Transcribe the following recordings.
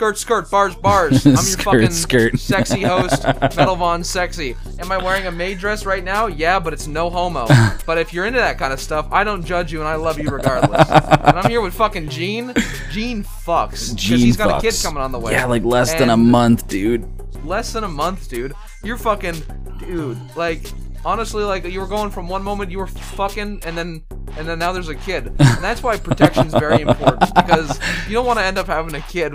skirt, skirt, bars, bars. I'm your Skirt, fucking skirt. sexy host, Metal Von Sexy. Am I wearing a maid dress right now? Yeah, but it's no homo. But if you're into that kind of stuff, I don't judge you and I love you regardless. and I'm here with fucking Gene. Gene fucks. Because Gene he's got a kid coming on the way. Yeah, like less than a month, dude. Less than a month, dude. You're fucking, dude. Like, honestly, like you were going from one moment you were fucking, and then and then now there's a kid, and that's why protection is very important because you don't want to end up having a kid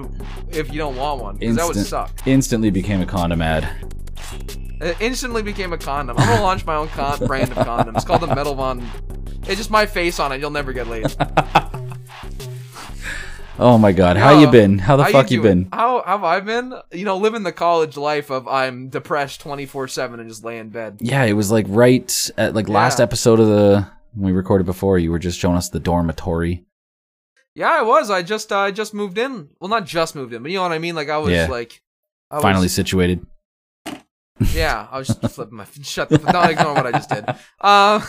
if you don't want one, because that would suck. Instantly became a condom ad. It instantly became a condom. I'm gonna launch my own con- brand of condoms. It's called the Metal Von. It's just my face on it. You'll never get laid. Oh my god, how you Uh, been? How the how fuck you doing? been? How, how have I been? You know, living the college life of I'm depressed 24 seven and just lay in bed. Yeah, it was like right at like last episode of the when we recorded before. You were just showing us the dormitory. Yeah, I was. I just uh, I just moved in. Well, not just moved in, but you know what I mean. Like I was Yeah. like, I Finally was, situated. yeah, I was just flipping my shut. The, not ignoring what I just did. Uh, I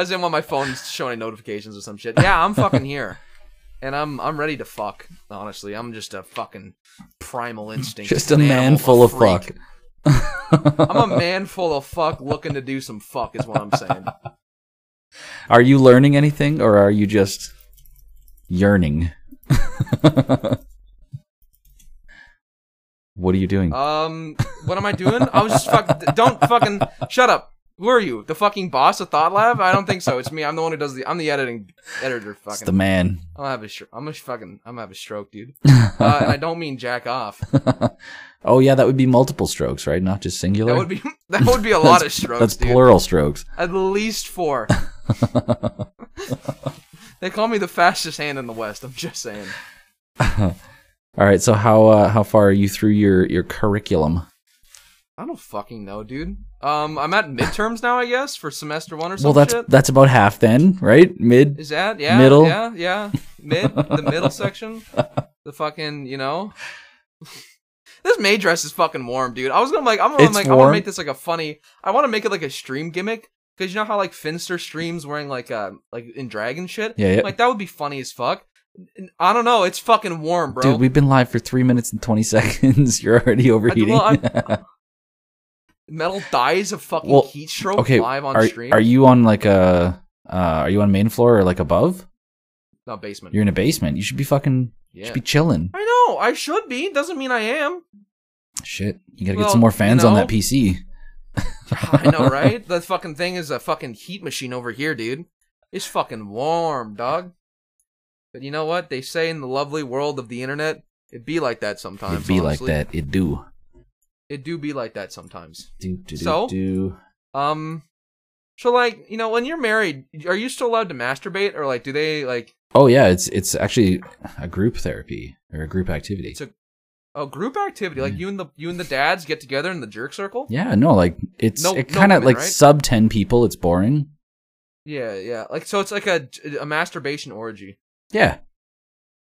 just didn't want my phone showing notifications or some shit. Yeah, I'm fucking here, and I'm I'm ready to fuck. Honestly, I'm just a fucking primal instinct. Just a man full of fuck. I'm a man full of fuck looking to do some fuck. Is what I'm saying. Are you learning anything or are you just yearning? what are you doing? Um, what am I doing? I was just fuck. Don't fucking shut up. Who are you? The fucking boss of Thought Lab? I don't think so. It's me. I'm the one who does the. I'm the editing editor. it's Fucking. the man. I'm gonna have a. Sh- I'm gonna fucking. I'm gonna have a stroke, dude. Uh, and I don't mean jack off. oh yeah, that would be multiple strokes, right? Not just singular. That would be. That would be a lot of strokes, That's dude. plural strokes. At least four. they call me the fastest hand in the West. I'm just saying. All right, so how uh, how far are you through your your curriculum? I don't fucking know, dude. Um, I'm at midterms now, I guess, for semester one or something. Well, that's shit. that's about half then, right? Mid. Is that yeah? Middle? Yeah, yeah. Mid, the middle section. The fucking, you know. this May dress is fucking warm, dude. I was gonna like, I'm gonna It's like, I want to make this like a funny. I want to make it like a stream gimmick because you know how like Finster streams wearing like uh like in dragon shit. Yeah, yeah. Like that would be funny as fuck. I don't know. It's fucking warm, bro. Dude, we've been live for three minutes and twenty seconds. You're already overheating. well, I- Metal dies of fucking Well, heat stroke okay, live on are, stream. are you on like a? Uh, are you on main floor or like above? no basement? You're in a basement. You should be fucking. You yeah. should be chilling. I know. I should be. Doesn't mean I am. Shit, you gotta get some more you fans on that PC. I know, right? The fucking thing is a fucking heat machine over here, dude. It's fucking warm, dog. But you know what? They say in the lovely world of the internet, it be like that sometimes. It'd be honestly. like that. It do. It do be like that sometimes. Do do do So? do. Um, so like, you know, when you're married, are you still allowed to masturbate, or like, do they like Oh yeah, it's it's actually a group therapy or a group activity. It's a- a group activity? Like mm. you and the you and the dads get together in the jerk circle? yeah, no, like it's No- it kind of like right? sub ten people. It's boring. Yeah, yeah. Like, so it's like a a masturbation orgy. Yeah,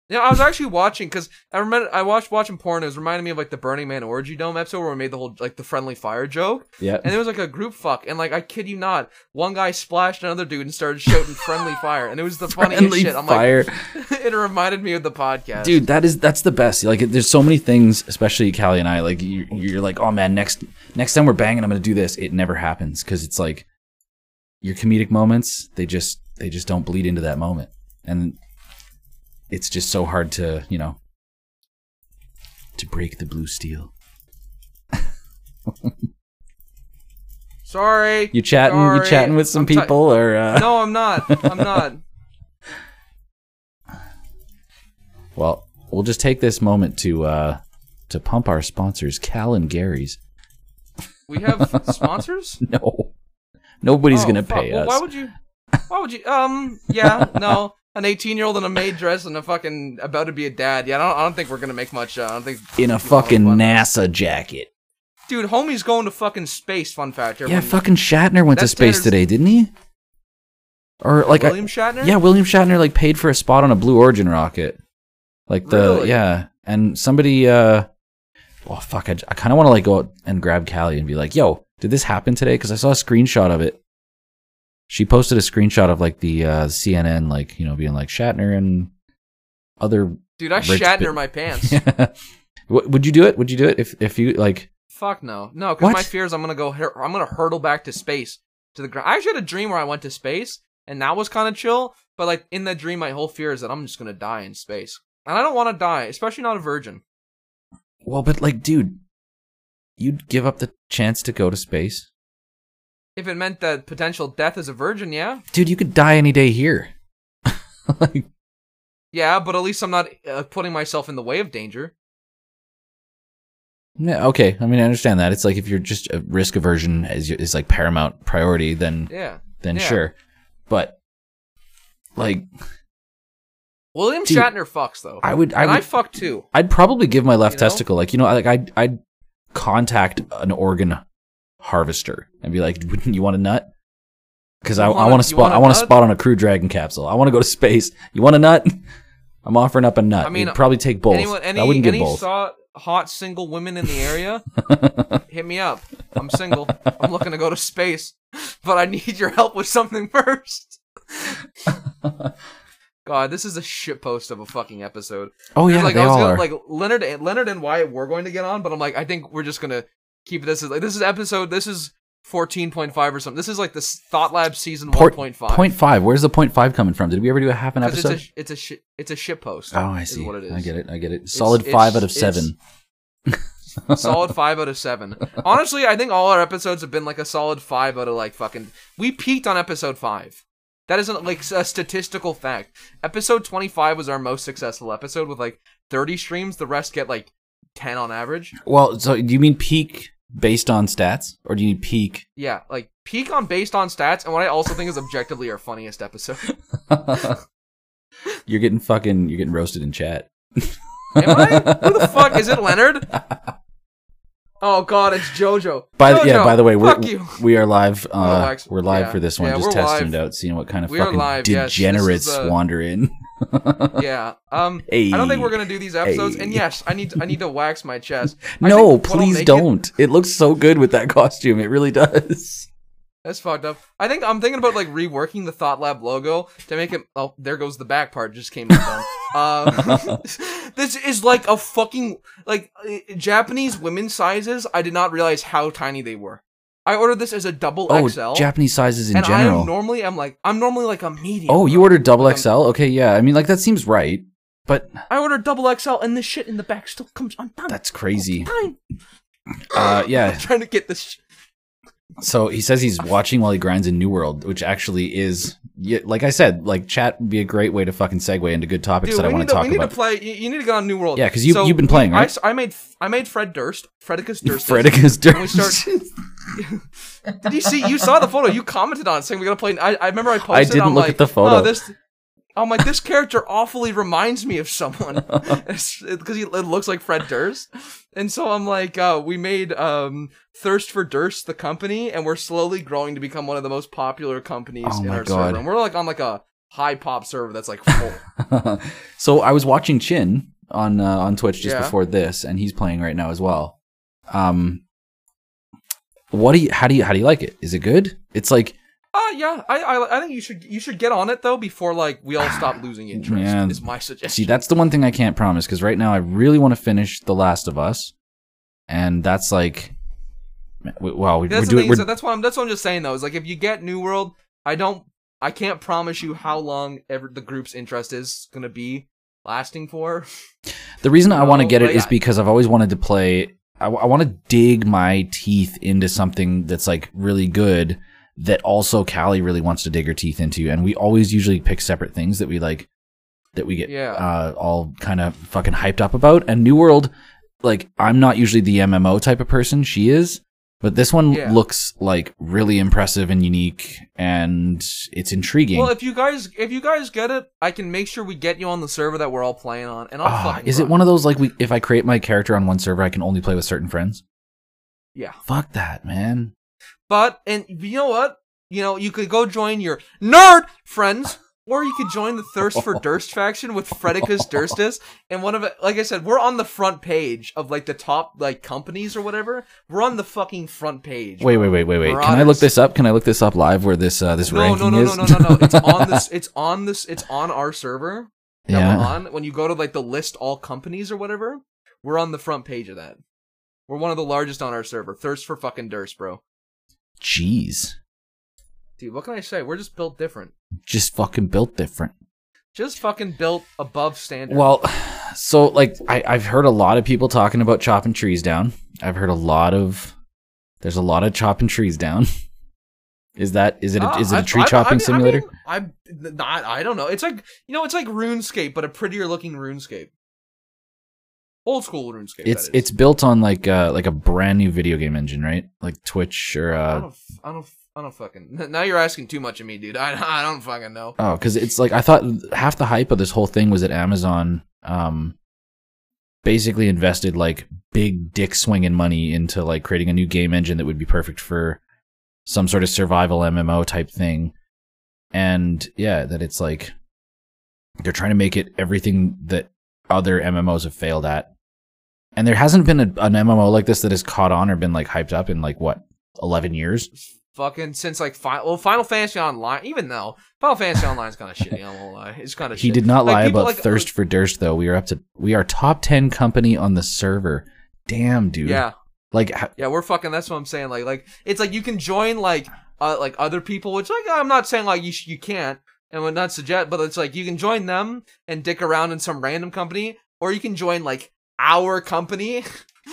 Yeah, I was actually watching because I remember I watched watching porn. It was reminding me of like the Burning Man orgy dome episode where we made the whole like the friendly fire joke, yeah. and it was like a group fuck, and like I kid you not, one guy splashed another dude and started shouting friendly fire, and it was the funniest Friendly shit. I'm fire. like, it reminded me of the podcast, dude that is that's the best like there's so many things especially callie and i like you, you're like oh man next next time we're banging i'm gonna do this it never happens because it's like your comedic moments they just they just don't bleed into that moment and it's just so hard to you know to break the blue steel Sorry. you chatting Sorry. you chatting with some people or uh No, I'm not. I'm not. well we'll just take this moment to uh to pump our sponsors cal and gary's We have sponsors. no nobody's Oh, gonna fuck. pay Well, us Why would you? Why would you? Um. Yeah. No. An 18 year old in a maid dress and a fucking about to be a dad. Yeah. I don't. I don't think we're gonna make much. Uh, I don't think. in a Oh, fucking. NASA jacket. Dude, homie's going to fucking space. Fun fact. Yeah, fucking Shatner went to That's space Tanner's- today, didn't he? Or like, I- William Shatner. yeah, William Shatner like paid for a spot on a Blue Origin rocket. Like the Really? yeah, and somebody, uh, well, fuck, I, I kind of want to like go out and grab Callie and be like, "Yo, did this happen today?" Because I saw a screenshot of it. She posted a screenshot of like the uh, CNN, like you know, being like Shatner and other Dude, I Shatner near my pants. Would you do it? Would you do it if if you like? Fuck no, no, because my fear is I'm gonna go. I'm gonna hurtle back to space to the ground. I actually had a dream where I went to space, and that was kind of chill. But like in that dream, my whole fear is that I'm just gonna die in space, and I don't want to die, especially not a virgin. Well, but like, dude, you'd give up the chance to go to space, If it meant that potential death as a virgin, yeah, dude. You could die any day here. like, yeah, but at least I'm not uh, putting myself in the way of danger. yeah, okay. I mean, I understand that. It's like if you're just a risk aversion is is like paramount priority, then Yeah, then Yeah. sure. But like, William Dude, Shatner fucks though, I would, I and would, I fuck too. I'd probably give my left You know? testicle. Like, you know, like I'd, I'd contact an organ harvester and be like, "Wouldn't you want a nut?" Because I, I want to spot. want I want to spot on a Crew Dragon capsule. I want to go to space. You want a nut? I'm offering up a nut. I mean, You'd probably take both. Anyone, any, I wouldn't get any both. saw hot single women in the area? hit me up. I'm single. I'm looking to go to space, but I need your help with something first. God, this is a shit post of a fucking episode. oh yeah, like they I was all gonna, are. like Leonard, and Leonard and Wyatt were going to get on, but I'm like, I think we're just gonna keep this as like this is episode. This is 14.5 or something. This is like the Thought Lab season Port- 1.5. Point five. Where's the point five coming from? Did we ever do a half an episode? It's a it's a shit it's a shit post. oh, I see. what it is. I get it. I get it. Solid it's- five out of seven. solid five out of seven. Honestly, I think all our episodes have been like a solid five out of like fucking. We peaked on episode five. That isn't like a statistical fact. Episode twenty five was our most successful episode with like thirty streams. The rest get like ten on average. Well, so do you mean peak based on stats, or do you mean peak? Yeah, like peak on based on stats, and what I also think is objectively our funniest episode. you're getting fucking. You're getting roasted in chat. Am I? Who the fuck is it? Leonard? Oh god, it's JoJo. By the, yeah, by the way, we're, we are live. Uh, ex- we're live yeah. for this one, Yeah, just testing live. it out, seeing what kind of We fucking live, yes. Degenerates uh, wander in. Yeah. Um. Hey. I don't think we're gonna do these episodes. And yes, I need to, I need to wax my chest. No, please don't. It, looks so good with that costume. It really does. That's fucked up. I think I'm thinking about like reworking the Thought Lab logo to make it. Oh, there goes the back part. Just came undone. uh, this is like a fucking like uh, Japanese women's sizes. I did not realize how tiny they were. I ordered this as a double Oh, XL. Japanese sizes in and general. I normally am like I'm normally like a medium. oh, you ordered double I'm- XL? Okay, yeah. I mean, like that seems right, but I ordered double XL, and this shit in the back still comes undone. that's crazy. Uh, yeah. I'm trying to get this. So he says he's watching while he grinds in New World, which actually is, like I said, like chat would be a great way to fucking segue into good topics Dude, that I want to talk we need about. to play. You, you need to get on New World. Yeah, 'cause you- you've been playing, I right? s- I, made I made Fred Durst, Fredicus Durst. Fredicus And we Durst. start. Did you see? You saw the photo. You commented on it saying we gotta play. I, I remember I posted. I didn't I'm look like, at the photo. Oh, this. I'm like, this character awfully reminds me of someone because he it looks like Fred Durst, and so I'm like, uh, we made um, Thirst for Durst the company, and we're slowly growing to become one of the most popular companies Oh in our God. server, and we're like on like a high pop server that's like full. so I was watching Chin on uh, on Twitch just Yeah. before this, and he's playing right now as well. Um, what do you? How do you? How do you like it? Is it good? It's like Uh yeah, I, I I think you should you should get on it though before like we all stop losing interest. Man. Is my suggestion. See, that's the one thing I can't promise because right now I really want to finish The Last of Us, and that's like, w- well, we- that's we're doing. We're, So that's what I'm that's what I'm just saying though. Is like if you get New World, I don't I can't promise you how long ever the group's interest is gonna be lasting for. the reason I want to get it is I- because I've always wanted to play. I, want to dig my teeth into something that's like really good. That also Callie really wants to dig her teeth into, and we always usually pick separate things that we like. That we get Yeah. uh, all kind of fucking hyped up about. And New World, like I'm not usually the MMO type of person. She is. But this one Yeah. looks like really impressive and unique, and it's intriguing. Well, if you guys if you guys get it, I can make sure we get you on the server that we're all playing on, and I'll Ah, fucking. is it one of those like we, if I create my character on one server, I can only play with certain friends? Yeah, Fuck that, man. But and you know what? You know you could go join your nerd friends. Or you could join the Thirst for Durst faction with Fredicus Durstus. And one of it, like I said, we're on the front page of like the top like companies or whatever. We're on the fucking front page. Wait, wait, wait, wait, wait. Can I look this up? Can I look this up live where this uh, this no, ranking no, no, is? no, no, no, no. It's on this. It's on this. It's on our server. Yeah. on, when you go to like the list all companies or whatever, we're on the front page of that. We're one of the largest on our server. Thirst for fucking Durst, bro. Jeez. Dude, what can I say? We're just built different. Just fucking built different. Just fucking built above standard. Well, so like I, I've heard a lot of people talking about chopping trees down. I've heard a lot of there's a lot of chopping trees down. Is that is it a, Uh, is it a tree I- chopping I mean- simulator? I mean, I'm not. I don't know. It's like you know, it's like RuneScape, but a prettier looking RuneScape. Old school RuneScape. it's it's built on like uh like a brand new video game engine, right? Like Twitch or I uh don't. I don't. I don't fucking. Now you're asking too much of me, dude. I. I don't fucking know. oh, because it's like I thought half the hype of this whole thing was that Amazon um basically invested like big dick swinging money into like creating a new game engine that would be perfect for some sort of survival MMO type thing. And yeah, that it's like they're trying to make it everything that other MMOs have failed at. And there hasn't been a, an MMO like this that has caught on or been like hyped up in like what, 11 years? Fucking since like fi- well, Final Fantasy Online. Even though Final Fantasy Online is kind of shitty. I won't lie. It's kind of. He shit. did not Like, lie about like, thirst for Durst though. We are up to we are top 10 company on the server. Damn, dude. Yeah. Like h- Yeah, we're fucking. That's what I'm saying. Like, like it's like you can join like, uh, like other people. Which like I'm not saying like you sh- you can't, and would not suggest, but it's like you can join them and dick around in some random company, or you can join like our company,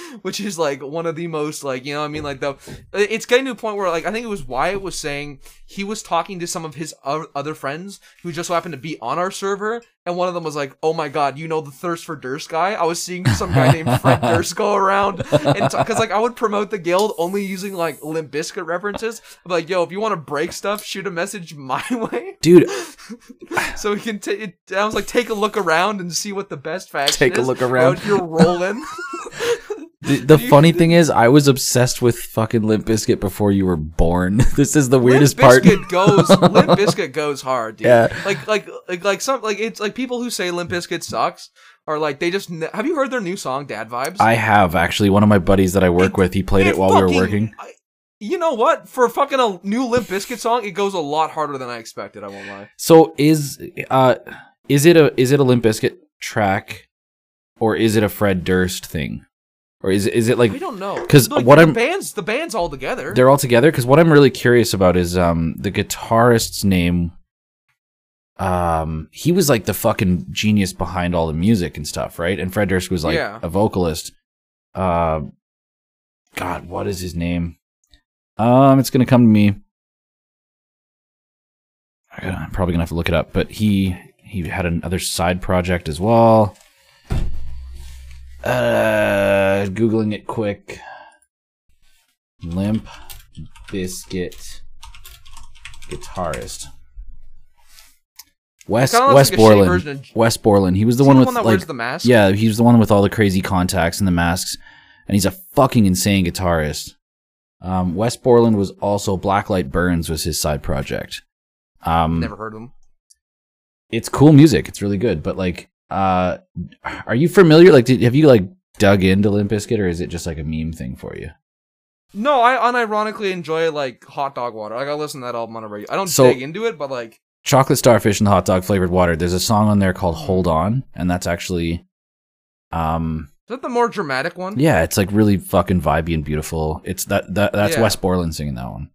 which is like one of the most like you know what I mean like the. It's getting to a point where like I think it was Wyatt was saying he was talking to some of his other friends who just so happened to be on our server, and one of them was like, "Oh my god, you know the thirst for Durst guy? I was seeing some guy named Fred Durst go around and because like I would promote the guild only using like Limp Bizkit references. I'm like, yo, if you want to break stuff, shoot a message my way, dude, so we can. I was like, take a look around and see what the best faction Take a is. look around. You're rolling, the, the funny thing is I was obsessed with fucking Limp Bizkit before you were born. this is the weirdest Limp part. Bizkit goes. Limp Bizkit goes hard, dude. Yeah. Like like like like some like it's like people who say Limp Bizkit sucks are like they just ne- have you heard their new song Dad Vibes? I have actually one of my buddies that I work with. He played it, while we were working. I- you know what? For fucking a new Limp Bizkit song, it goes a lot harder than I expected. I won't lie. So is uh is it a is it a Limp Bizkit track or is it a Fred Durst thing? Or is it is it like I don't know 'Cause like, what the I'm- bands the bands all together. they're all together? Because what I'm really curious about is um the guitarist's name. Um, he was like the fucking genius behind all the music and stuff, right? And Fred Durst was like Yeah. a vocalist. Uh, God, what is his name? Um, it's gonna come to me. I'm probably gonna have to look it up, but he he had another side project as well. Uh, googling it quick. Limp Bizkit guitarist. West Kinda looks Wes like Borland. of- Wes Borland. He was the Is one the with one that like wears the mask? yeah, he was the one with all the crazy contacts and the masks, and he's a fucking insane guitarist. Um, Wes Borland was also Black Light Burns was his side project. Um, Never heard of them. it's cool music. It's really good. But like, uh, are you familiar? Like, did, have you like dug into Limp Bizkit, or is it just like a meme thing for you? No, I unironically enjoy like hot dog water. Like I listen to that album on a regular. I don't So- dig into it, but like Chocolate starfish and the hot dog flavored water. There's a song on there called "Hold On," and that's actually, um, is that the more dramatic one? yeah, it's like really fucking vibey and beautiful. It's that that that's Yeah. Wes Borland singing that one.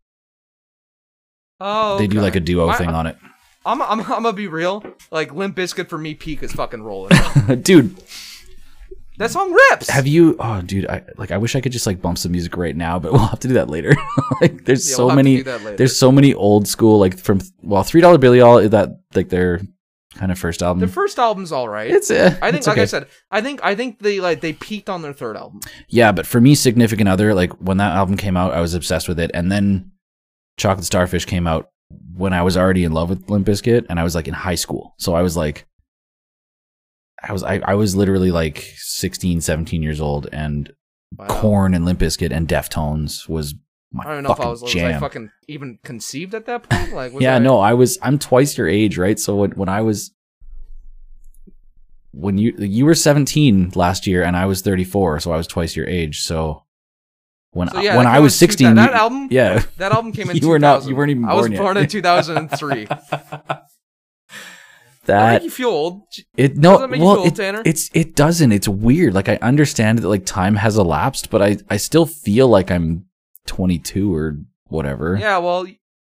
Oh, They do like a duo I- thing on it. I'm, I'm, I'm gonna be real. Like Limp Bizkit for me, peak is fucking rolling. dude that song rips. have you oh dude i like i wish i could just like bump some music right now but we'll have to do that later like there's Yeah, so we'll many do that later. there's so many old school like from well three dollar billy all that like their kind of first album Their first album's all right. it's uh, I think, it's like I said, I think I think they like they peaked on their third album. yeah but for me significant other like when that album came out i was obsessed with it and then chocolate starfish came out when i was already in love with limp bizkit and i was like in high school so i was like i was i, I was literally like 16 17 years old and Wow. Korn and Limp Bizkit and Deftones was my I don't know if fucking I was, was. I fucking even conceived at that point. Like, was yeah, no, I was. I'm twice your age, right? So when when I was when you you were 17 last year and I was 34, so I was twice your age. So when So, I, yeah, when I was in two- 16, that album- yeah, That album came in. You were not- you weren't even I was born yet. born in 2003. That you feel old. it no Doesn't that make you well old, it, Tanner? it's it doesn't it's weird like i understand that like time has elapsed but i i still feel like i'm 22 or whatever Yeah, well,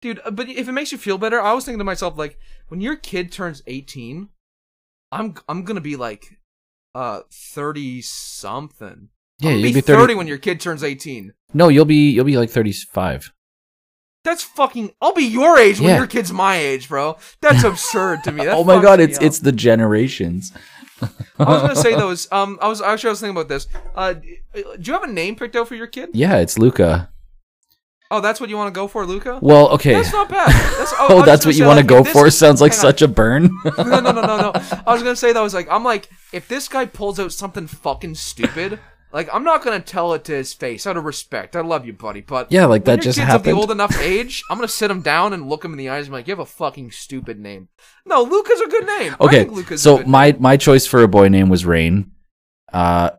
dude, uh, but if it makes you feel better, I was thinking to myself like, when your kid turns 18, I'm I'm gonna be like, uh, 30 something. Yeah you'll gonna be 30 30 when your kid turns 18. no you'll be you'll be like 35 That's fucking. I'll be your age when Yeah. your kid's my age, bro. That's absurd to me. That oh my god it's up. it's the generations I was gonna say those. Um, I was actually I was thinking about this. Uh, do you have a name picked out for your kid? yeah it's luca Oh, that's what you want to go for, Luca? well okay That's not bad. That's, I oh that's what you want to say, go like, for sounds like on. such a burn no, no, no, no, no. I was gonna say that I was like, I'm like, if this guy pulls out something fucking stupid, like I'm not gonna tell it to his face out of respect. I love you, buddy, but Yeah, like when that your just kid's happened. Of the old enough age, I'm gonna sit him down and look him in the eyes and be like, you have a fucking stupid name. No, Luca's a good name. Okay think Luca's a so my name. my choice for a boy name was rain uh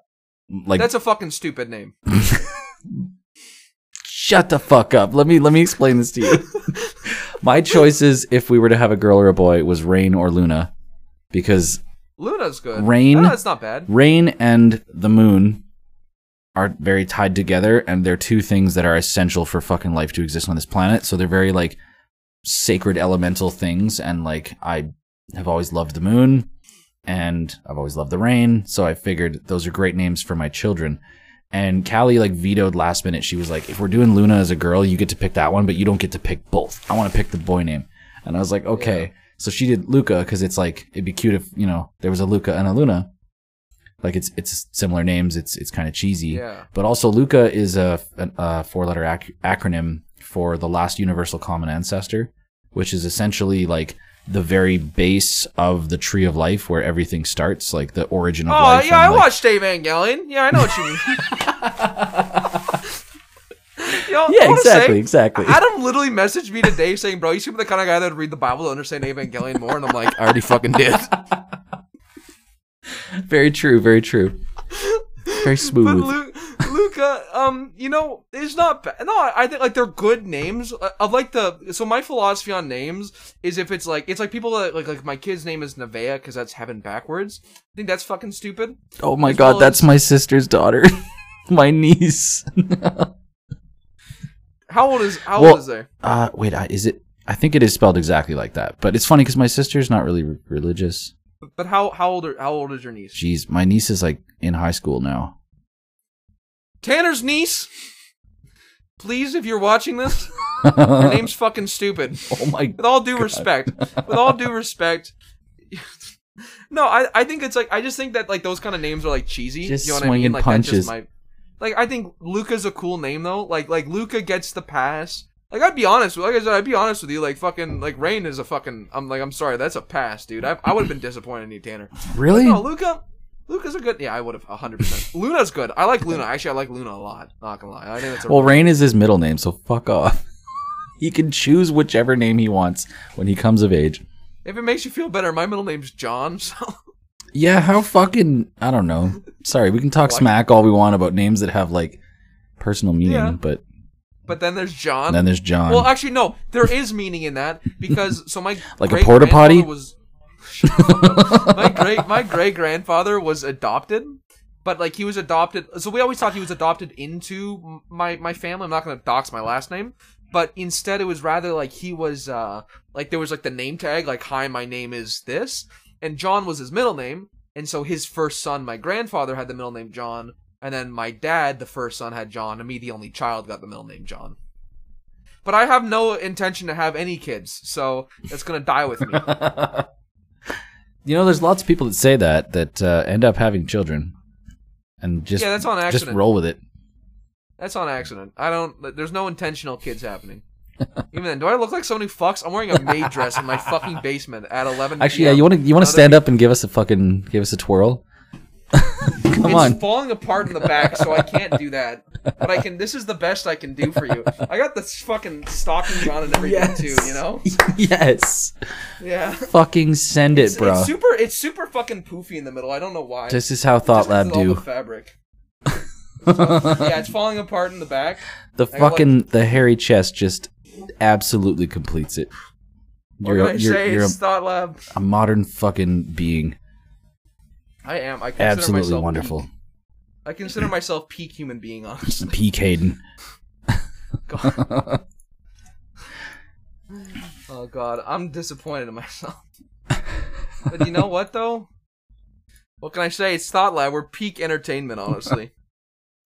like that's a fucking stupid name. Shut the fuck up. Let me let me explain this to you. My choices, if we were to have a girl or a boy, was Rain or Luna, because Luna's good. Rain- Ah, that's not bad. Rain and the moon are very tied together, and they're two things that are essential for fucking life to exist on this planet. So they're very like sacred elemental things, and like I have always loved the moon, and I've always loved the rain. So I figured those are great names for my children. And Callie like vetoed last minute. She was like, "If we're doing Luna as a girl, you get to pick that one, but you don't get to pick both. I want to pick the boy name." And I was like, "Okay." So she did Luca because it's like it'd be cute if you know there was a Luca and a Luna. Like it's it's similar names. It's it's kind of cheesy. Yeah. But also Luca is a, a four letter ac- acronym for the last universal common ancestor, which is essentially like the very base of the tree of life where everything starts, like the origin of Oh life. Oh yeah, I like, watched Evangelion. Yeah, I know what you mean. You know, Yeah, exactly, say, exactly. Adam literally messaged me today saying, "Bro, you seem to the kind of guy that would read the Bible to understand Evangelion more." And I'm like, "I already fucking did." Very true, very true. Very But smooth. Lu- Luca, um, you know, it's not bad. No, I think like they're good names. I, I like the. So my philosophy on names is if it's like it's like people that like like my kid's name is Nevaeh because that's heaven backwards. I think that's fucking stupid. oh my as god, well that's as- my sister's daughter. my niece. How old is how Well- old is they? uh wait, I, is it I think it is spelled exactly like that. But it's funny cuz my sister's not really re- religious. But how how old are, how old is your niece? Jeez, my niece is like in high school now. Tanner's niece. Please, if you're watching this, your name's fucking stupid. Oh my With all due respect, with all due respect. no, I I think it's like I just think that like those kind of names are like cheesy. Just you know what I swinging mean? Like punches. just might. Like I think Luca's a cool name though. Like like Luca gets the pass. Like I'd be honest, with- like I said, I'd be honest with you. Like fucking like Rain is a fucking. I'm like I'm sorry, that's a pass, dude. I, I would have been disappointed in you, Tanner. Really? No, Luca. Luca's a good. Yeah, I would have 100. percent Luna's good. I like Luna. Actually, I like Luna a lot. Not gonna lie. I think that's a Well, Rain is his middle name, so fuck off. he can choose whichever name he wants when he comes of age. If it makes you feel better, my middle name's John. So Yeah, how fucking I don't know. Sorry, we can talk What? smack all we want about names that have like personal meaning, Yeah. but but then there's John. then there's John. Well, actually, no. There is meaning in that because so my Like a porta potty? was Shut the fuck up. my great my great grandfather was adopted, but like he was adopted. So we always thought he was adopted into my my family. I'm not going to dox my last name, but instead it was rather like he was uh like there was like the name tag like hi my name is this, and John was his middle name, and so his first son, my grandfather, had the middle name John. And then my dad, the first son, had John, and me, the only child, got the middle name John. But I have no intention to have any kids, so it's gonna die with me. you know, there's lots of people that say that that uh, end up having children, and just yeah, that's on accident. just roll with it. That's on accident. I don't. There's no intentional kids happening. Even then, do I look like someone who fucks? I'm wearing a maid dress in my fucking basement at 11. Actually, yeah, you want to you want to stand up and give us a fucking give us a twirl. Come it's on. falling apart in the back, so I can't do that. But I can. This is the best I can do for you. I got the fucking stockings on and everything too. You know? yes. Yeah. Fucking send it, It's, bro. it's super. It's super fucking poofy in the middle. I don't know why. this is how Thought Lab do. the fabric. yeah, it's falling apart in the back. The I got, like- fucking the hairy chest just absolutely completes it. What You're, can I you're, say? you're It's Thought Lab. a, a modern fucking being. I am. I consider Absolutely myself wonderful. Peak. I consider myself peak human being, honestly. Peak Hayden. God. Oh god, I'm disappointed in myself. but you know what though? What can I say? It's Thought Lab. We're peak entertainment, honestly.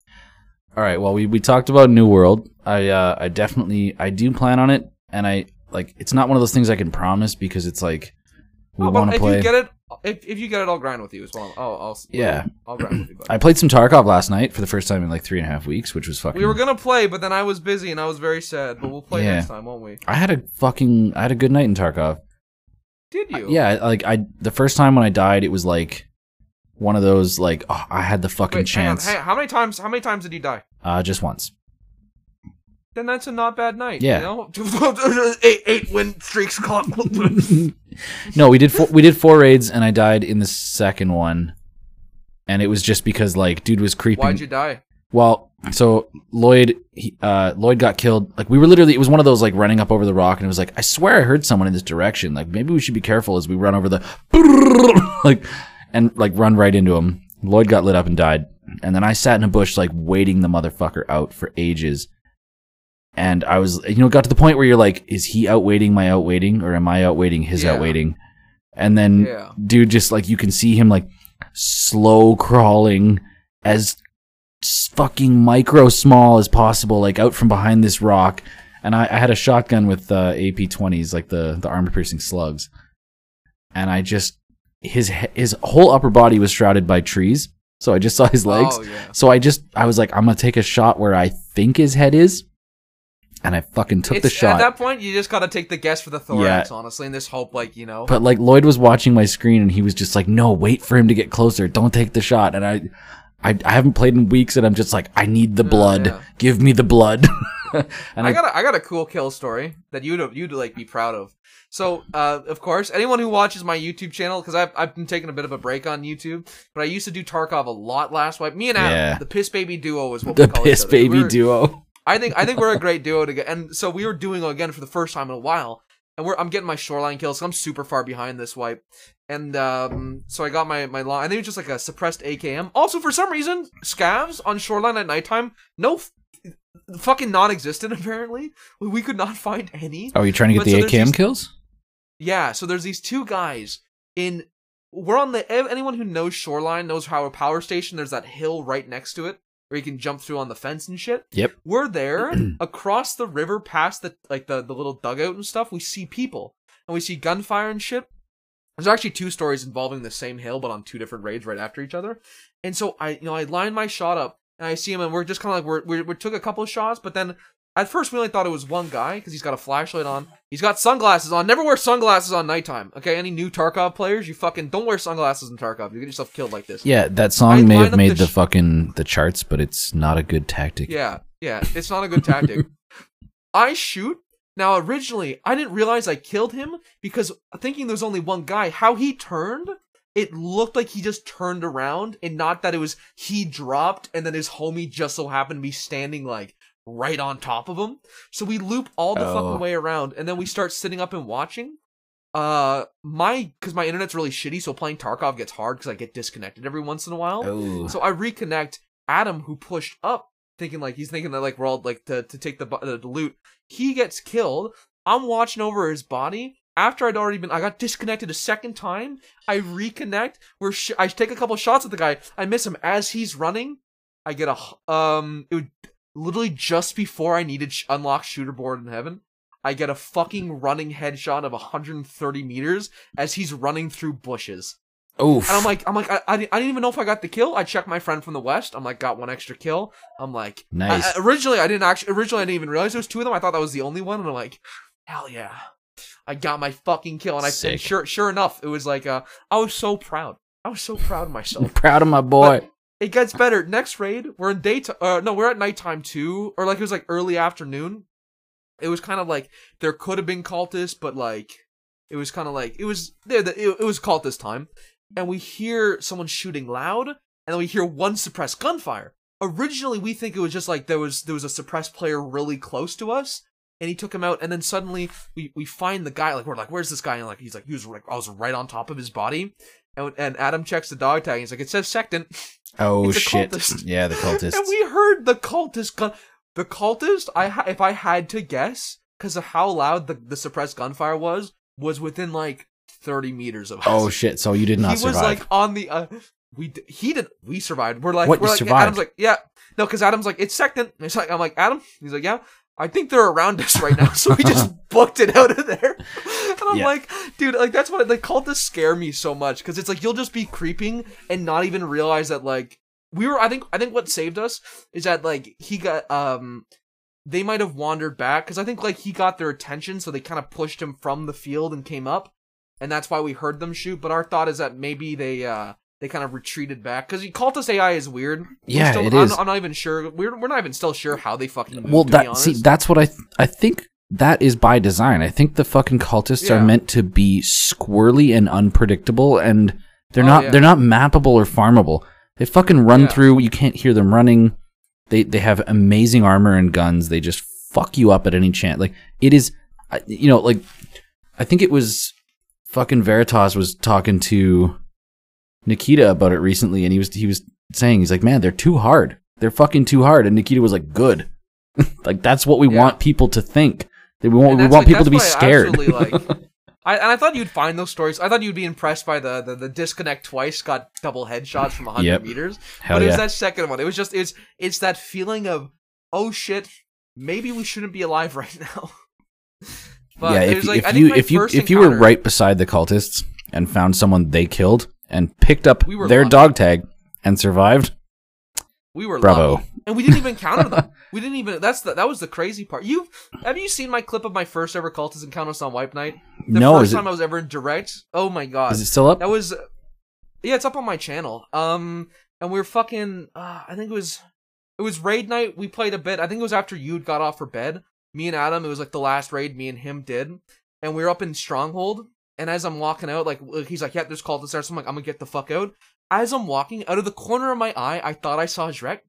All right. Well, we, we talked about New World. I uh, I definitely I do plan on it, and I like it's not one of those things I can promise because it's like we Oh, want to if play. you get it, if, if you get it, I'll grind with you as well. Oh, I'll Yeah. I'll grind with you. Buddy. I played some Tarkov last night for the first time in like three and a half weeks, which was fucking. we were gonna play, but then I was busy and I was very sad. But we'll play Yeah. next time, won't we? I had a fucking I had a good night in Tarkov. Did you? Yeah, like I the first time when I died, it was like one of those like oh, I had the fucking Wait, hang on, chance. hang on. How many times? How many times did you die? Uh, just once. Then that's a not bad night. Yeah. You know? eight eight win streaks. No, we did four, we did four raids, and I died in the second one, and it was just because like dude was creeping. Why'd you die? Well, so Lloyd, he, uh, Lloyd got killed. Like we were literally, it was one of those like running up over the rock, and it was like, I swear I heard someone in this direction. Like maybe we should be careful as we run over the, like, and like run right into him. Lloyd got lit up and died, and then I sat in a bush like waiting the motherfucker out for ages. And I was, you know, got to the point where you're like, is he outwaiting my outwaiting, or am I outwaiting his Yeah. outwaiting? And then, Yeah. dude, just like you can see him like slow crawling as fucking micro small as possible, like out from behind this rock. And I, I had a shotgun with uh, AP twenties, like the the armor piercing slugs, and I just his his whole upper body was shrouded by trees, so I just saw his legs. Oh yeah. So I just I was like, I'm gonna take a shot where I think his head is, and I fucking took the shot. At that point, you just gotta take the guess for the thorax, honestly, and this hope, like you know. But like Lloyd was watching my screen and he was just like, "No, wait for him to get closer. Don't take the shot." And I, I, I haven't played in weeks, and I'm just like, "I need the blood. yeah. Give me the blood." and I I, got a, I got a cool kill story that you'd you'd like be proud of. So, uh, of course, anyone who watches my YouTube channel, because I've I've been taking a bit of a break on YouTube, but I used to do Tarkov a lot last wipe. Me and Adam, Yeah. the piss baby duo is what the we call piss baby We're- duo. I think I think we're a great duo to get, and so we were doing again for the first time in a while, and we're I'm getting my shoreline kills. 'cause I'm super far behind this wipe, and um, so I got my my line. I think it was just like a suppressed AKM. Also, for some reason, scavs on shoreline at nighttime, no, f- fucking non-existent. Apparently, we could not find any. Are you trying to get But the so AKM these- kills? Yeah, so there's these two guys in. We're on the. Anyone who knows Shoreline knows how a power station. There's that hill right next to it where you can jump through on the fence and shit. Yep. We're there across the river, past the like the the little dugout and stuff. We see people and we see gunfire and shit. There's actually two stories involving the same hill, but on two different raids right after each other. And so I, you know, I line my shot up and I see him, and we're just kind of like we're, we're we took a couple of shots, but then at first we only thought it was one guy because he's got a flashlight on. He's got sunglasses on. Never wear sunglasses on nighttime. Okay, any new Tarkov players, you fucking don't wear sunglasses in Tarkov. You get yourself killed like this. Yeah, that I song may have made the the fucking the charts, but it's not a good tactic. Yeah, yeah, it's not a good tactic. I shoot. Now, originally, I didn't realize I killed him because thinking there's only one guy, how he turned, it looked like he just turned around and not that it was he dropped and then his homie just so happened to be standing like right on top of him. So we loop all the Oh. fucking way around and then we start sitting up and watching. Uh, my, cause my internet's really shitty, so playing Tarkov gets hard because I get disconnected every once in a while. Oh. So I reconnect Adam, who pushed up, thinking like he's thinking that like we're all like to to take the the, the loot. He gets killed. I'm watching over his body. After I'd already been, I got disconnected a second time. I reconnect. We're sh- I take a couple shots at the guy. I miss him as he's running. I get a um. It would literally just before I needed sh- unlock Shooter Born in Heaven. I get a fucking running headshot of 130 meters as he's running through bushes. Oof. And I'm like, I'm like, I, I, didn't- I didn't even know if I got the kill. I checked my friend from the west. I'm like, got one extra kill. I'm like, Nice. I- I- originally, I didn't actually. Originally, I didn't even realize there was two of them. I thought that was the only one. And I'm like, hell yeah, I got my fucking kill. And I Sick. and sure, sure enough, it was like, uh, I was so proud. I was so proud of myself. Proud of my boy. But it gets better. Next raid, we're in daytime. Uh, no, we're at nighttime too, or like it was like early afternoon. It was kind of like there could have been cultists, but like it was kind of like it was there. It, it was cultist time, and we hear someone shooting loud, and then we hear one suppressed gunfire. Originally, we think it was just like there was there was a suppressed player really close to us, and he took him out, and then suddenly we we find the guy. Like we're like, where's this guy? And like he's like he was like I was right on top of his body, and and Adam checks the dog tag. He's like, it says sectant. Oh shit! cultist. Yeah, the cultist. And we heard the cultist gun. The cultist, I ha- if I had to guess, because of how loud the, the suppressed gunfire was, was within like thirty meters of us. oh shit! So you did not he survive. was like on the. Uh, we d- he did. We survived. We're like What, we're you like survived? Adam's like yeah no because Adam's like it's second. It's like I'm like Adam. He's like yeah. I think they're around us right now, so we just booked it out of there. And I'm Yeah. like, dude, like that's what like cultists scare me so much because it's like you'll just be creeping and not even realize that like we were. I think I think what saved us is that like he got um they might have wandered back because I think like he got their attention, so they kind of pushed him from the field and came up, and that's why we heard them shoot. But our thought is that maybe they uh they kind of retreated back because cultist AI is weird. Yeah, still, it I'm, is. I'm not even sure. We're we're not even still sure how they fucking moved, well, that see, that's what I th- I think that is by design. I think the fucking cultists Yeah. are meant to be squirrely and unpredictable, and they're Oh, not yeah. they're not mappable or farmable. They fucking run Yeah. through. You can't hear them running. They they have amazing armor and guns. They just fuck you up at any chance. Like it is, you know, like I think it was fucking Veritas was talking to Nikita about it recently, and he was he was saying he's like, man, they're too hard. They're fucking too hard. And Nikita was like, good. like that's what we Yeah. want people to think. They we want we want like, people to be that's I scared. like, I, and I thought you'd find those stories. I thought you'd be impressed by the the, the disconnect twice, got double headshots from 100 Yep. meters. Hell but it was yeah. that second one. It was just it's it's that feeling of oh shit, maybe we shouldn't be alive right now. but yeah, if, like, if you if you if you were right beside the cultists and found someone they killed and picked up We their lucky. dog tag and survived, we were bravo. lucky. and we didn't even encounter them. We didn't even. That's the that was the crazy part. You have you seen my clip of my first ever cultist encounter on Wipe Night? The no, first is it, time I was ever in direct. Oh my god, is it still up? That was, yeah, it's up on my channel. Um, and we were fucking. Uh, I think it was, it was raid night. We played a bit. I think it was after you'd got off for bed. Me and Adam. It was like the last raid me and him did, and we were up in Stronghold. And as I'm walking out, like uh, he's like, "Yeah, there's call to start." So I'm like, "I'm gonna get the fuck out." As I'm walking out of the corner of my eye, I thought I saw Shrek.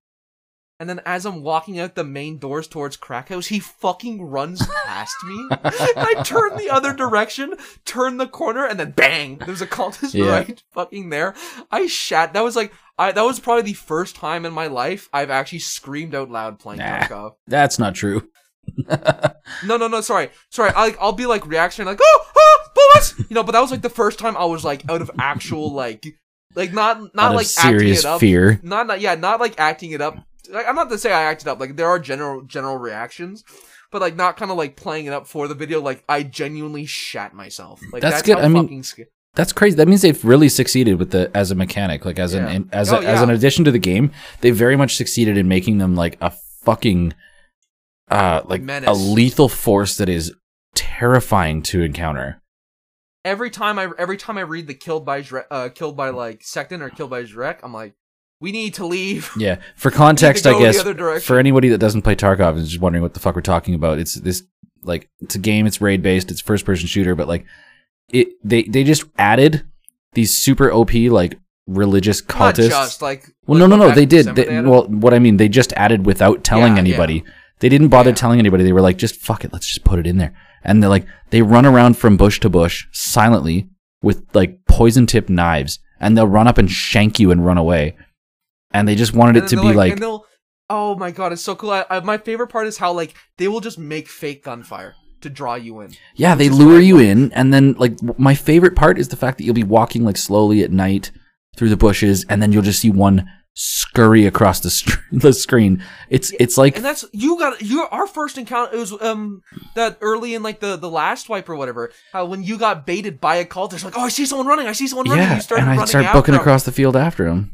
And then as I'm walking out the main doors towards Crack House, he fucking runs past me. I turn the other direction, turn the corner, and then bang! There's a cultist Yeah. right fucking there. I shat. That was like, I that was probably the first time in my life I've actually screamed out loud playing Nah. Tarkov. That's not true. No, no, no. Sorry, sorry. I like, I'll be like reaction like, oh, oh, you know. But that was like the first time I was like out of actual like, like not not like acting serious it up. fear. Not, not yeah, not like acting it up. Like, I'm not to say I acted up. Like there are general general reactions, but like not kind of like playing it up for the video. Like I genuinely shat myself. Like That's that's, good. I mean, That's crazy. That means they've really succeeded with the as a mechanic, like as Yeah. an as Oh, a, as an addition to the game. They very much succeeded in making them like a fucking uh like a lethal force that is terrifying to encounter. Every time I every time I read the killed by Zre- uh killed by like Sectant or killed by Zrek, I'm like, we need to leave. Yeah. For context, I guess for anybody that doesn't play Tarkov and is just wondering what the fuck we're talking about, it's this like it's a game. It's raid based. It's first person shooter, but like it they they just added these super OP like religious cultists. just like. Well, no, no, no. They did. December They, well, what I mean, they just added without telling Yeah, anybody. They didn't bother Yeah. telling anybody. They were like, just fuck it. Let's just put it in there. And they're like, they run around from bush to bush silently with like poison tipped knives, and they'll run up and shank you and run away. And they just wanted it to be they're like, oh my god, it's so cool. I, I, my favorite part is how like they will just make fake gunfire to draw you in. yeah, they lure you in, and then like my favorite part is the fact that you'll be walking like slowly at night through the bushes, and then you'll just see one scurry across the, str- the screen. It's it's like And that's you got you. Our first encounter it was um that early in like the the last wipe or whatever. How when you got baited by a cultist, like oh I see someone running, I see someone running. yeah, You and I running start booking him. across the field after him.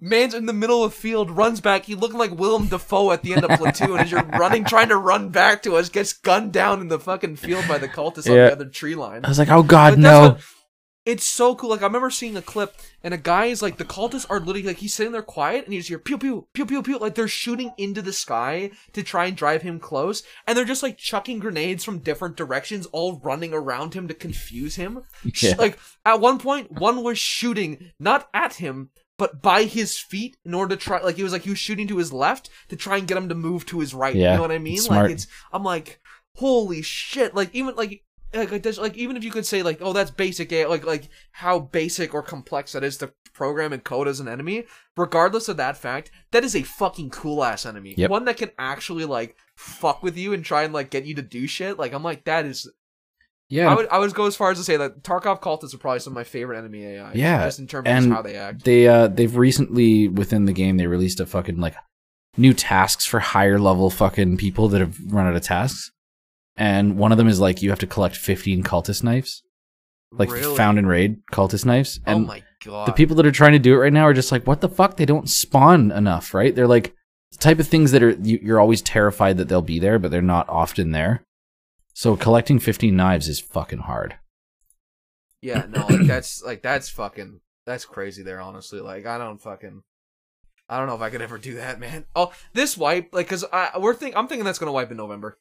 Man's in the middle of the field, runs back. He looking like Willem Dafoe at the end of Platoon as you're running, trying to run back to us, gets gunned down in the fucking field by the cultists on the other tree line. I was like, oh god, no. what- it's so cool. Like I remember seeing a clip, and a guy is like, the cultists are literally like he's sitting there quiet, and you just hear pew pew pew pew pew, like they're shooting into the sky to try and drive him close, and they're just like chucking grenades from different directions, all running around him to confuse him. Yeah. Like at one point, one was shooting not at him. But by his feet, in order to try, like he was like he was shooting to his left to try and get him to move to his right. Yeah, you know what I mean? smart. Like it's, I'm like, holy shit! Like even like like like, there's- like even if you could say like oh that's basic AI, like like how basic or complex that is to program and code as an enemy regardless of that fact that is a fucking cool ass enemy. Yep. one that can actually like fuck with you and try and like get you to do shit. Like i'm like that is Yeah, i would i would go as far as to say that tarkov cultists are probably some of my favorite enemy ai Yeah, just in terms and of how they act. they uh they've recently within the game they released a fucking like new tasks for higher level fucking people that have run out of tasks and one of them is like you have to collect 15 cultist knives like Really? found in raid cultist knives oh and my god the people that are trying to do it right now are just like what the fuck they don't spawn enough right they're like the type of things that are you, you're always terrified that they'll be there but they're not often there so collecting 15 knives is fucking hard Yeah, no, like that's like that's fucking that's crazy there, honestly. Like I don't fucking I don't know if I could ever do that, man. Oh, this wipe, like, cause I we're think I'm thinking that's gonna wipe in November.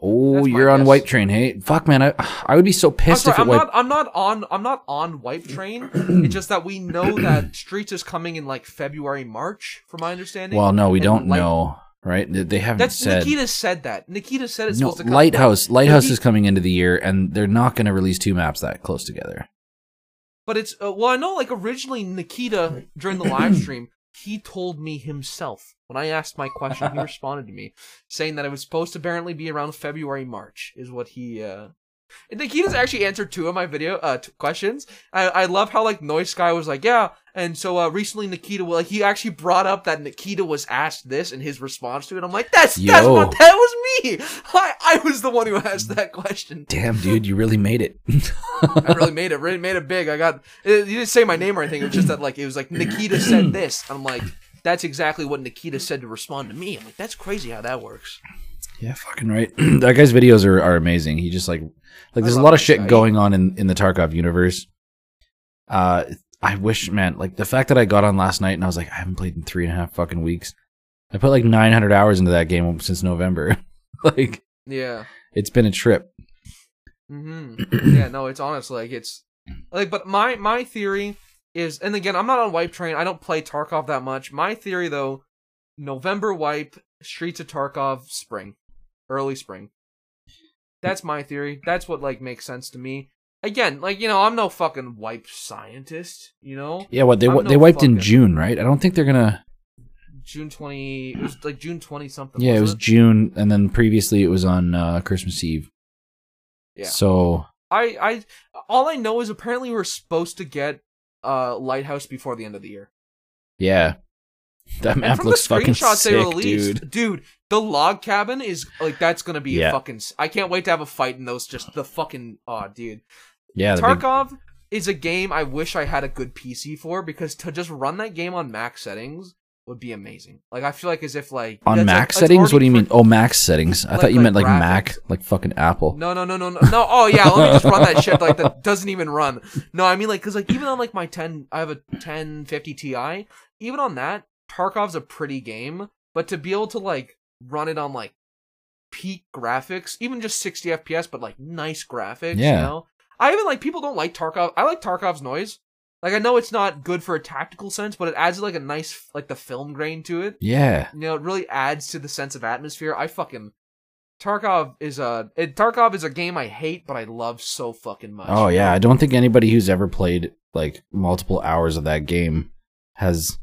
Oh you're on guess. wipe train hey fuck man i, I would be so I'm pissed sorry, if it I'm wiped not I'm not on I'm not on wipe train. it's just that we know that Streets is coming in like February, March, from my understanding. Well, no, we And don't Light- know, right? They- They haven't That's said. Nikita said that. Nikita said it's no, supposed to come. Lighthouse. Lighthouse is coming into the year, and they're not going to release two maps that close together. But it's uh, well, I know like originally Nikita during the live stream, he told me himself when I asked my question, he responded to me saying that it was supposed to apparently be around February March is what he. uh and Nikita's actually answered two of my video uh t- questions. I I love how like NoiceGuy was like yeah, and so uh recently Nikita like he actually brought up that Nikita was asked this in his response to it. I'm like that's that's what that was me. I I was the one who asked that question. Damn, dude, you really made it. I really made it, really made it big. I got it, you didn't say my name or anything. It was just that like it was like Nikita said this. I'm like, that's exactly what Nikita said to respond to me. I'm like, that's crazy how that works. Yeah, fucking right. that guy's videos are, are amazing. He just like like there's a lot of shit guy. going on in in the Tarkov universe. Uh, I wish, man, like the fact that I got on last night and I was like, I haven't played in three and a half fucking weeks. I put like 900 hours into that game since November. like Yeah. it's been a trip. Mm-hmm. yeah. No, it's honestly like it's like, but my my theory is, and again, I'm not on Wipe Train. I don't play Tarkov that much. My theory though, November Wipe, Streets of Tarkov, spring, early spring. That's my theory. That's what like makes sense to me. Again, like you know, I'm no fucking wipe scientist. You know, Yeah, what they I'm they no wiped in June, right? I don't think they're gonna. June twenty. It was like June twenty something. Yeah, it was wasn't June, and then previously it was on uh, Christmas Eve. Yeah. So I I all I know is apparently we're supposed to get uh Lighthouse before the end of the year. yeah, that map from looks the fucking sick, they released, dude. the log cabin is like that's gonna be Yeah. a fucking. I can't wait to have a fight in those. Just the fucking. Oh, dude. Yeah, Tarkov is a game I wish I had a good PC for because to just run that game on max settings would be amazing. Like I feel like as if like on that's, like, max settings. What do you mean? Oh, max settings. I Like- thought you like meant like Mac, like fucking Apple. No, no, no, no, no, no. Oh yeah, let me just run that shit like that doesn't even run. No, I mean like because like even on like my 10, I have a 1050 Ti. Even on that, Tarkov's a pretty game, but to be able to like run it on like peak graphics, even just 60 FPS, but like nice graphics, you Yeah. know. I even like people don't like Tarkov. I like Tarkov's noise. Like I know it's not good for a tactical sense, but it adds like a nice like the film grain to it Yeah, you know, it really adds to the sense of atmosphere. I fucking Tarkov is a it, Tarkov is a game I hate, but I love so fucking much. Oh yeah, I don't think anybody who's ever played like multiple hours of that game has